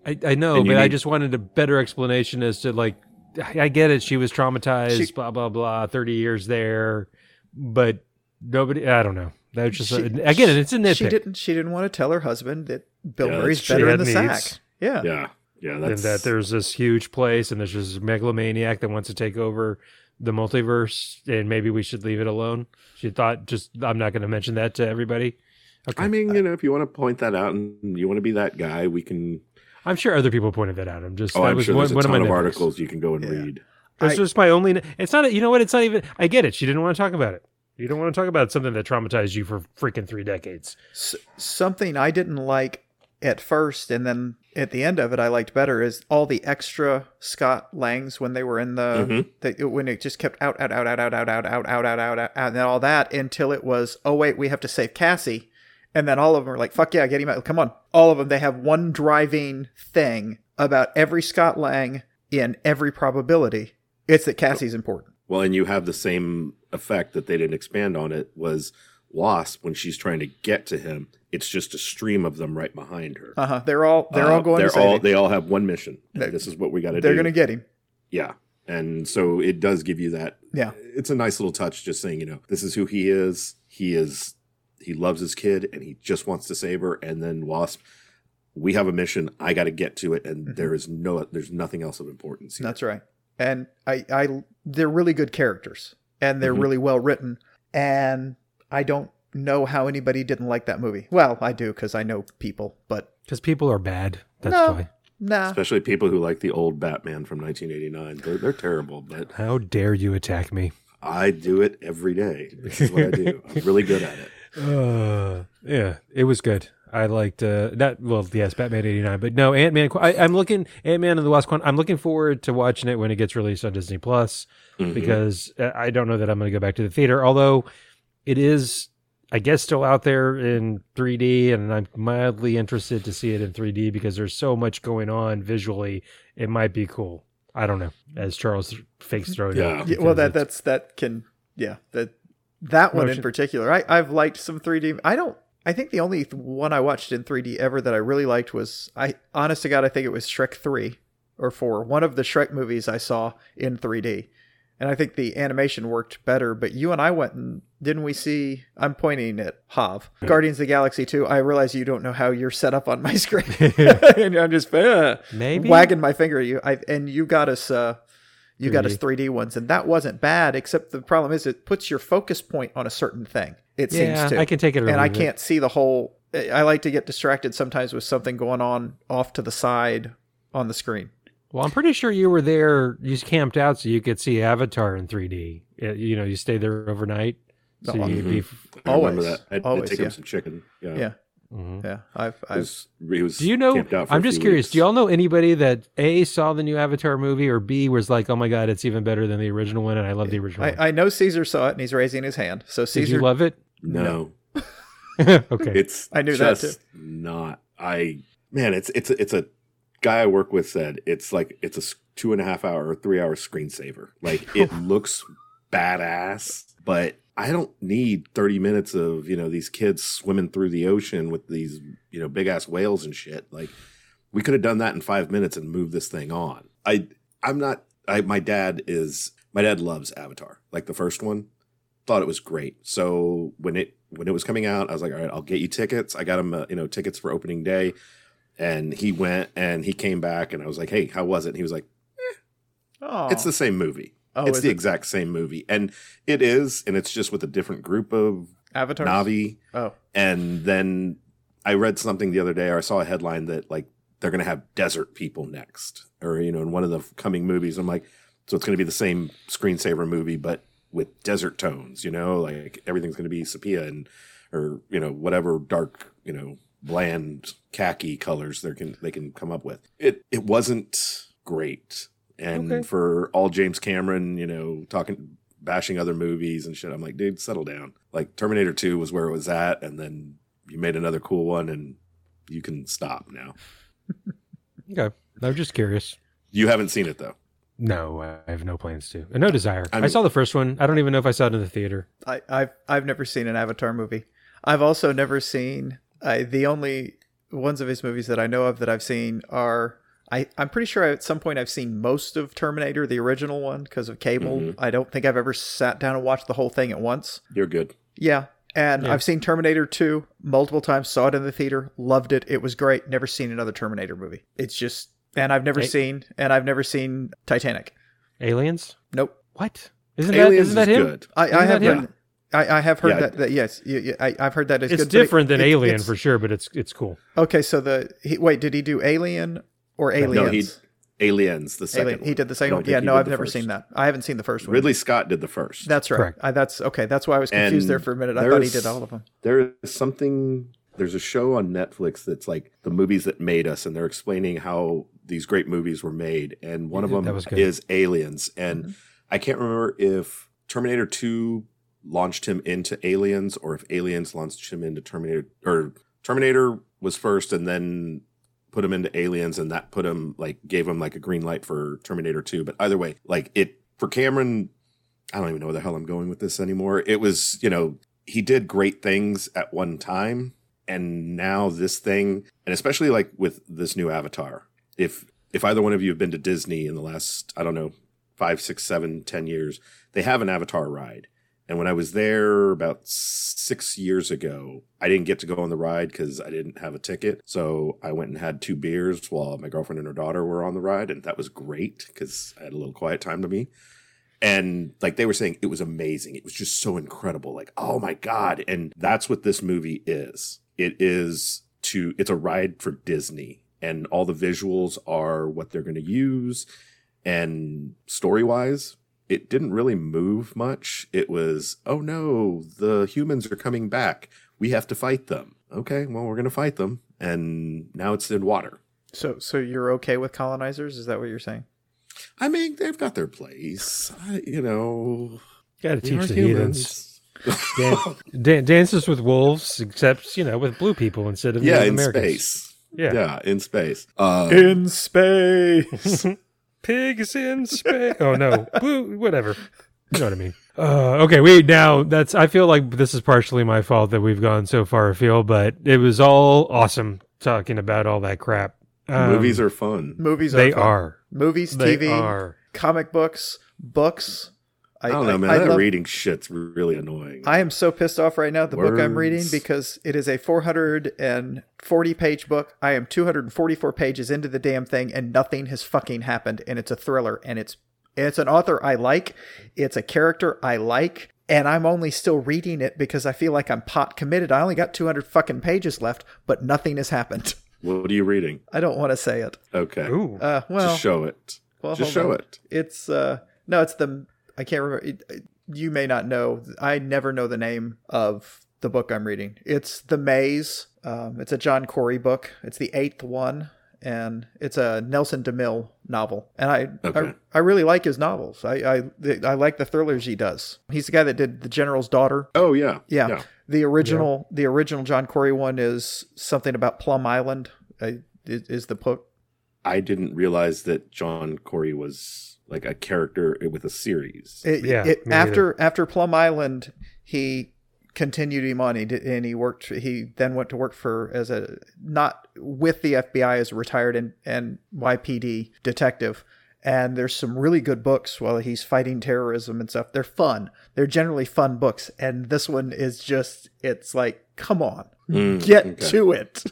I, I know, And but you I just wanted a better explanation as to like, I I get it. She was traumatized, She- blah blah blah. Thirty years there, but nobody. I don't know. That was just She- a, again, it's a nitpick. She didn't. She didn't want to tell her husband that Bill Yeah, Murray's better in the needs. sack. Yeah. yeah, yeah. and that there's this huge place, and there's this megalomaniac that wants to take over the multiverse, and maybe we should leave it alone. She thought, just I'm not going to mention that to everybody. Okay. I mean, you know, if you want to point that out and you want to be that guy, we can. I'm sure other people pointed that out. I'm just Oh, that I'm was sure one, there's a one of my ton of nitpicks. articles you can go and Yeah. read. That's I- just my only. It's not. You know what? It's not even. I get it. She didn't want to talk about it. You don't want to talk about something that traumatized you for freaking three decades. S- something I didn't like at first, and then at the end of it, I liked better is all the extra Scott Langs when they were in the, the when it just kept out, out, out, out, out, out, out, out, out, out, out, out, and all that until it was, oh wait, we have to save Cassie, and then all of them are like, fuck yeah, get him out, come on, all of them. They have one driving thing about every Scott Lang in every probability. It's that Cassie's important. Well, and you have the same effect that they didn't expand on it was Wasp when she's trying to get to him. It's just a stream of them right behind her. Uh huh. They're all they're all Uh, going They're all they all have one mission. They're- this is what we got to do. They're going to get him. yeah, and so it does give you that. Yeah. It's a nice little touch, just saying, you know, this is who he is. He is, he loves his kid and he just wants to save her. And then Wasp, we have a mission. I got to get to it, and Mhm. there is no, there's nothing else of importance. Here. That's right. And I, I, they're really good characters, and they're Mhm. really well written. And I don't know how anybody didn't like that movie. Well, I do because I know people, but Because people are bad. That's No. why. nah. Especially people who like the old Batman from 1989. They're, they're terrible, but How dare you attack me? I do it every day. This is what I do. I'm really good at it. (laughs) Uh, yeah, it was good. I liked uh, that. Well, yes, Batman eighty nine, but no, Ant Man. I'm looking Ant Man and the Wasp. Quant- I'm looking forward to watching it when it gets released on Disney Plus Mhm. because uh, I don't know that I'm going to go back to the theater. Although it is, I guess, still out there in 3D, and I'm mildly interested to see it in 3D because there's so much going on visually. It might be cool. I don't know. As Charles fakes throwing Yeah. Yeah, well, that that's that can yeah that that one in Motion- particular. I I've liked some 3D. I don't. I think the only th- one I watched in 3D ever that I really liked was I honest to God I think it was Shrek three or four. One of the Shrek movies I saw in 3D, and I think the animation worked better. But you and I went and didn't we see? I'm pointing at Jav Guardians of the Galaxy two. I realize you don't know how you're set up on my (laughs) screen, (laughs) and I'm just uh, maybe wagging my finger at you. I and you got us uh you got us 3D. 3D ones and that wasn't bad except the problem is it puts your focus point on a certain thing. It Yeah, seems to. I can take it. And I it. can't see the whole I like to get distracted sometimes with something going on off to the side on the screen. Well, I'm pretty sure you were there. You just camped out so you could see Avatar in 3D. Uh, You know, you stayed there overnight. So Oh, you'd be. I remember Always. that. I'd, Always, I'd take yeah. him some chicken. Yeah. Yeah. Mhm. Yeah. I've I've was, he was Do you know? camped out for I'm just curious. weeks. Do y'all know anybody that a saw the new Avatar movie or b was like, oh my god, it's even better than the original one, and I love the original. one. I, I know Ceasar saw it and he's raising his hand. So Did Ceasar you love it? No. (laughs) okay. It's I knew that just not. I man, it's it's a, it's a guy I work with said it's like it's a two and a half hour or three hour screensaver. Like (laughs) it looks badass, but I don't need thirty minutes of you know these kids swimming through the ocean with these you know big ass whales and shit. Like we could have done that in five minutes and moved this thing on. I I'm not. I my dad is my dad loves Avatar, like the first one. Thought it was great. So when it when it was coming out, I was like, all right, I'll get you tickets. I got him, uh, you know, tickets for opening day, and he went and he came back, and I was like, hey, how was it? And he was like, oh, it's the same movie. oh, it's the it exact same movie, and it is, and it's just with a different group of Avatar. Navi. Oh. And then I read something the other day, or I saw a headline that like they're going to have desert people next, or you know, in one of the coming movies. I'm like, so it's going to be the same screensaver movie, but with desert tones. You know, like everything's going to be sepia and or you know whatever dark you know bland khaki colors they can they can come up with. It it wasn't great, and Okay. for all James Cameron, you know, talking bashing other movies and shit. I'm like, dude, settle down. Like Terminator 2 was where it was at, and then you made another cool one, and you can stop now. (laughs) okay. I'm just curious. You haven't seen it though. No, I have no plans to, and no desire. i I'm- saw the first one. I don't even know if I saw it in the theater. I, I've I've never seen an Avatar movie. I've also never seen I, the only ones of his movies that I know of that I've seen are I I'm pretty sure at some point I've seen most of Terminator, the original one, because of cable. Mhm. I don't think I've ever sat down and watched the whole thing at once. You're good. Yeah. And Yeah. I've seen Terminator 2 multiple times, saw it in the theater, loved it. It was great. Never seen another Terminator movie. It's just and I've never Hey. seen and I've never seen Titanic. Aliens? Nope. What? Isn't that Aliens isn't that is him? good. I, I Isn't have that heard, him? I, I have heard Yeah. that, that yes, you, you, I, I've heard that It's good. but it- different than it- Alien it's- for sure, but it's it's cool. Okay, so the he, wait, did he do Alien or Aliens? No, he Aliens, the second Alien. one. He did the I second don't one. Yeah, no, I've never first. seen that. I haven't seen the first one. Ridley Scott did the first. That's right. I, that's okay. That's why I was confused And there for a minute. I thought he did all of them. there is something there's a show on Netflix that's like the movies that made us and they're explaining how these great movies were made and one of them was is Aliens and Mhm. I can't remember if Terminator 2 launched him into Aliens or if Aliens launched him into Terminator or Terminator was first and then put him into Aliens and that put him like gave him like a green light for Terminator 2 but either way like it for Cameron I don't even know where the hell I'm going with this anymore. It was you know he did great things at one time and now this thing and especially like with this new avatar. If if either one of you have been to disney in the last i don't know five six seven ten years they have an avatar ride And when I was there about six years ago, I didn't get to go on the ride because I didn't have a ticket. So I went and had two beers while my girlfriend and her daughter were on the ride. And that was great because I had a little quiet time to me. And like they were saying, it was amazing. It was just so incredible. Like, oh my God. And that's what this movie is. It is to, it's a ride for Disney. And all the visuals are what they're going to use. And story wise, it didn't really move much. It was, oh no, the humans are coming back. We have to fight them. Okay, well, we're going to fight them. And now it's in water. So, so you're okay with colonizers? Is that what you're saying? I mean, they've got their place. I, you know, Got to teach are the heathens. Dan- (laughs) dan- dances with wolves, except you know with blue people instead of yeah, Native in Americans. space. Yeah. Yeah, in space. Uh, In space. (laughs) Pigs in (laughs) space. Oh no, blue. Whatever. You know what I mean. Uh, okay, we now that's. I feel like this is partially my fault that we've gone so far afield, but it was all awesome talking about all that crap. Um, movies are fun. Movies. They fun. They are. movies, They TV, are. comic books, books. I don't know, man. that love- reading shit's really annoying. I am so pissed off right now. At the book I'm reading because it is a 440 page book. I am 244 pages into the damn thing, and nothing has fucking happened. And it's a thriller, and it's it's an author I like. It's a character I like, and I'm only still reading it because I feel like I'm pot committed. I only got 200 fucking pages left, but nothing has happened. (laughs) what are you reading? I don't want to say it. Okay. Ooh. Uh, well, Just show it. well, Just show on. it. It's uh no, it's the I can't remember. It, you may not know. I never know the name of the book I'm reading. It's The Maze. Um, it's a John Corey book. It's the eighth one, and it's a Nelson DeMille novel. And I Okay. I, I really like his novels. I, I I like the thrillers he does. He's the guy that did The General's Daughter. Oh yeah. Yeah. The original the original John Corey one is something about Plum Island. Uh, is, is the book I didn't realize that John Corey was like a character with a series. It, Yeah, it, me after after Plum Island, he continued him on. He did, and he worked. He then went to work for as a not with the FBI as a retired and and YPD detective. And there's some really good books while he's fighting terrorism and stuff. They're fun. They're generally fun books. And this one is just, it's like, come on, Mm, get okay. to it.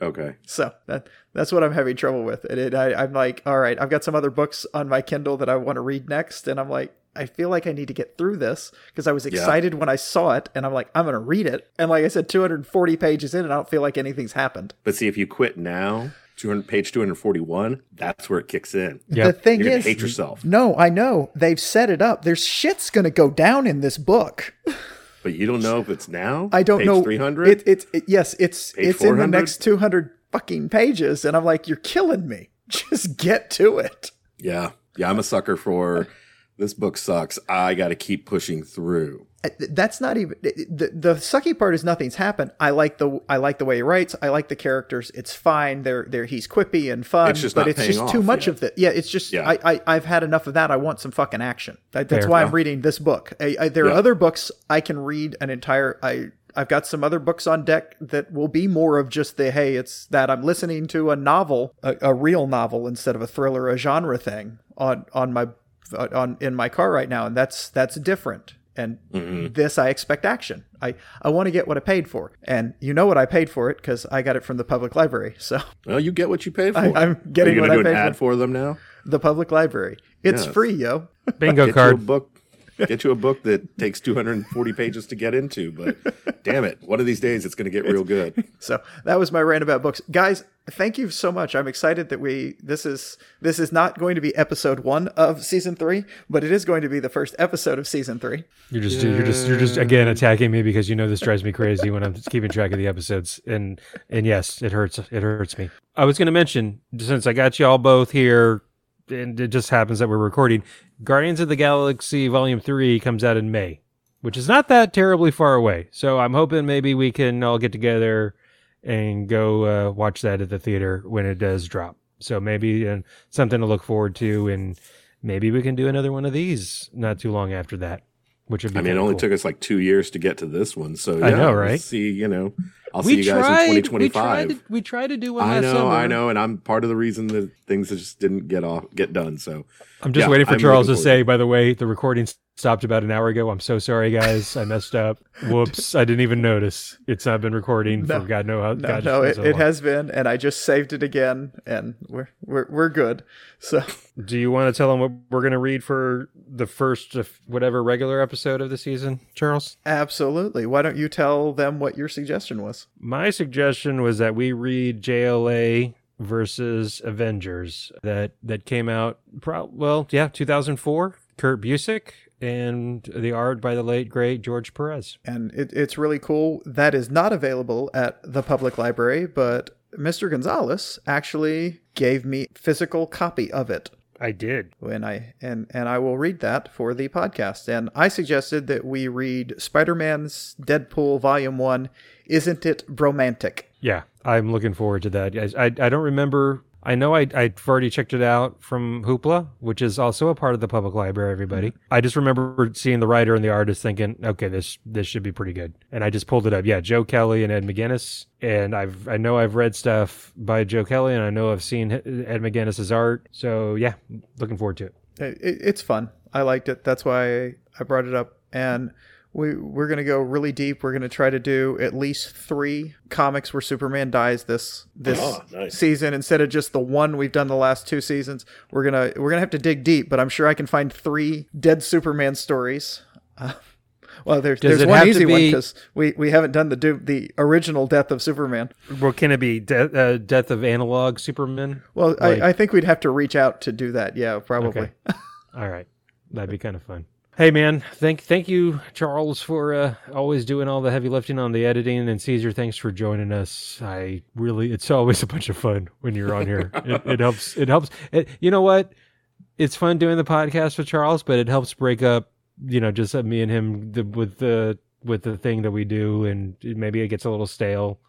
Okay. So that that's what I'm having trouble with. And it, I, I'm like, all right, I've got some other books on my Kindle that I want to read next, and I'm like, I feel like I need to get through this because I was excited when I saw it, and I'm like, I'm gonna read it. And like I said, 240 pages in, and I don't feel like anything's happened. But see, if you quit now, 200 page 241, that's where it kicks in. Yep. The thing You're is, hate yourself, no, I know they've set it up. There's shit's gonna go down in this book. (laughs) but you don't know if it's now. I don't page know. 300. It, it's it, yes, it's Page it's in the next 200 fucking pages, and I'm like, you're killing me. (laughs) Just get to it. yeah, yeah. I'm a sucker for this book sucks. I got to keep pushing through. That's not even the the sucky part is nothing's happened. I like the I like the way he writes. I like the characters. It's fine. They're they're he's quippy and fun. It's just but not it's paying just too much yet. of the yeah. It's just Yeah. I, I I've had enough of that. I want some fucking action. That, that's Fair. why I'm reading this book. I, I, there are other books I can read an entire. I I've got some other books on deck that will be more of just the hey, it's that I'm listening to a novel, a, a real novel instead of a thriller, a genre thing on on my on in my car right now, and that's that's different. And Mm-hmm. this, I expect action. I, I want to get what I paid for. And you know what I paid for it because I got it from the public library. So Well, you get what you pay (laughs) for. I- I'm getting Are you what gonna I do an paid ad for. for them now? the public library, it's Yes. free, yo. Bingo Get you a card. book. Get you a book that takes 240 pages to get into, but damn it, one of these days it's going to get real good. So that was my rant about books, guys. Thank you so much. I'm excited that we this is this is not going to be episode one of season three, but it is going to be the first episode of season three. You're just you're just you're just again attacking me because you know this drives me crazy when I'm keeping track of the episodes and and yes, it hurts it hurts me. I was going to mention since I got you all both here and it just happens that we're recording Guardians of the Galaxy Volume 3 comes out in May, which is not that terribly far away. So I'm hoping maybe we can all get together and go uh, watch that at the theater when it does drop. So maybe uh, something to look forward to and maybe we can do another one of these not too long after that. Which would be I mean, it only cool. took us like two years to get to this one, so I yeah, know, we'll right? see, you know, I'll we see you guys tried, in We 2025. tried, to, we tried to do one I know, summer. I know, and I'm part of the reason that things that just didn't get off, get done. So I'm just Yeah, waiting for I'm Charles to looking say, by the way, the recording stopped about an hour ago. I'm so sorry, guys. I messed up. (laughs) Whoops. I didn't even notice. It's not been recording No. for God know how. No, God no, knows it, how it has been, and I just saved it again, and we're we're we're good. So Do you want to tell them what we're going to read for the first of whatever regular episode of the season, Charles? absolutely, why don't you tell them what your suggestion was? My suggestion was that we read JLA versus Avengers that that came out pro- well, yeah, 2004. Kurt Busiek and the art by the late great George Perez. and it, it's really cool. That is not available at the public library, but Mr. Gonzalez actually gave me physical copy of it I did. when I and and I will read that for the podcast. And I suggested that we read Spider-Man's Deadpool Volume One. Isn't it bromantic? Yeah, I'm looking forward to that. I I, I don't remember. I know I I've already checked it out from Hoopla, which is also a part of the public library. Everybody, mm-hmm. I just remember seeing the writer and the artist, thinking, okay, this this should be pretty good, and I just pulled it up. Yeah, Joe Kelly and Ed McGuinness, and I've I know I've read stuff by Joe Kelly, and I know I've seen Ed McGuinness's art. So yeah, looking forward to. It, it- it's fun. I liked it. That's why I brought it up. And we we're gonna go really deep. We're gonna try to do at least three comics where Superman dies this this Ah, nice. season instead of just the one we've done the last two seasons. We're gonna we're gonna have to dig deep, but I'm sure I can find three dead Superman stories. Uh, (laughs) well, there's Does there's one have to easy one because we, we haven't done the do- the original death of Superman. Well, can it be de- uh, Death of Analog Superman? Well, Like- I, I think we'd have to reach out to do that. Yeah, probably. Okay. (laughs) All right. That'd be kind of fun. Hey man, thank thank you, Charles, for uh, always doing all the heavy lifting on the editing, and Ceasar, thanks for joining us. I really, it's always a bunch of fun when you're on here. (laughs) it, it helps. It helps. It, you know what? It's fun doing the podcast with Charles, but it helps break up, you know, just uh, me and him the, with the with the thing that we do, and maybe it gets a little stale.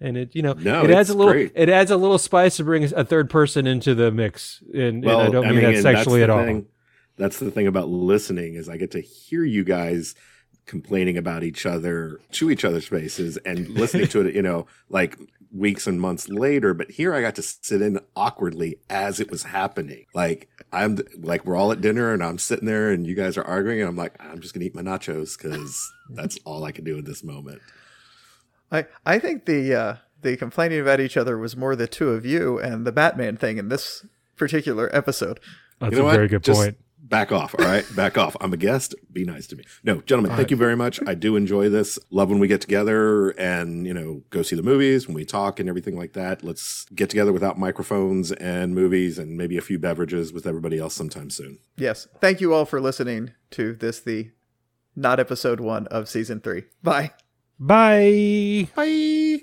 And it, you know, No, it adds a little, great. it adds a little spice to bring a third person into the mix, and, and I don't mean, that sexually at all. thing- That's the thing about listening is I get to hear you guys complaining about each other to each other's faces and (laughs) listening to it, you know, like weeks and months later. But here I got to sit in awkwardly as it was happening. Like I'm like we're all at dinner and I'm sitting there and you guys are arguing and I'm like I'm just gonna eat my nachos because (laughs) that's all I can do in this moment. I I think the uh, the complaining about each other was more the two of you and the Batman thing in this particular episode. That's You know a what? very good Just point. Back off, all right? Back off. I'm a guest. Be nice to me. No, gentlemen, thank you very much. I do enjoy this. Love when we get together and, you know, go see the movies, when we talk and everything like that. Let's get together without microphones and movies and maybe a few beverages with everybody else sometime soon. Yes. Thank you all for listening to this the not episode one of season three. Bye. Bye. Bye.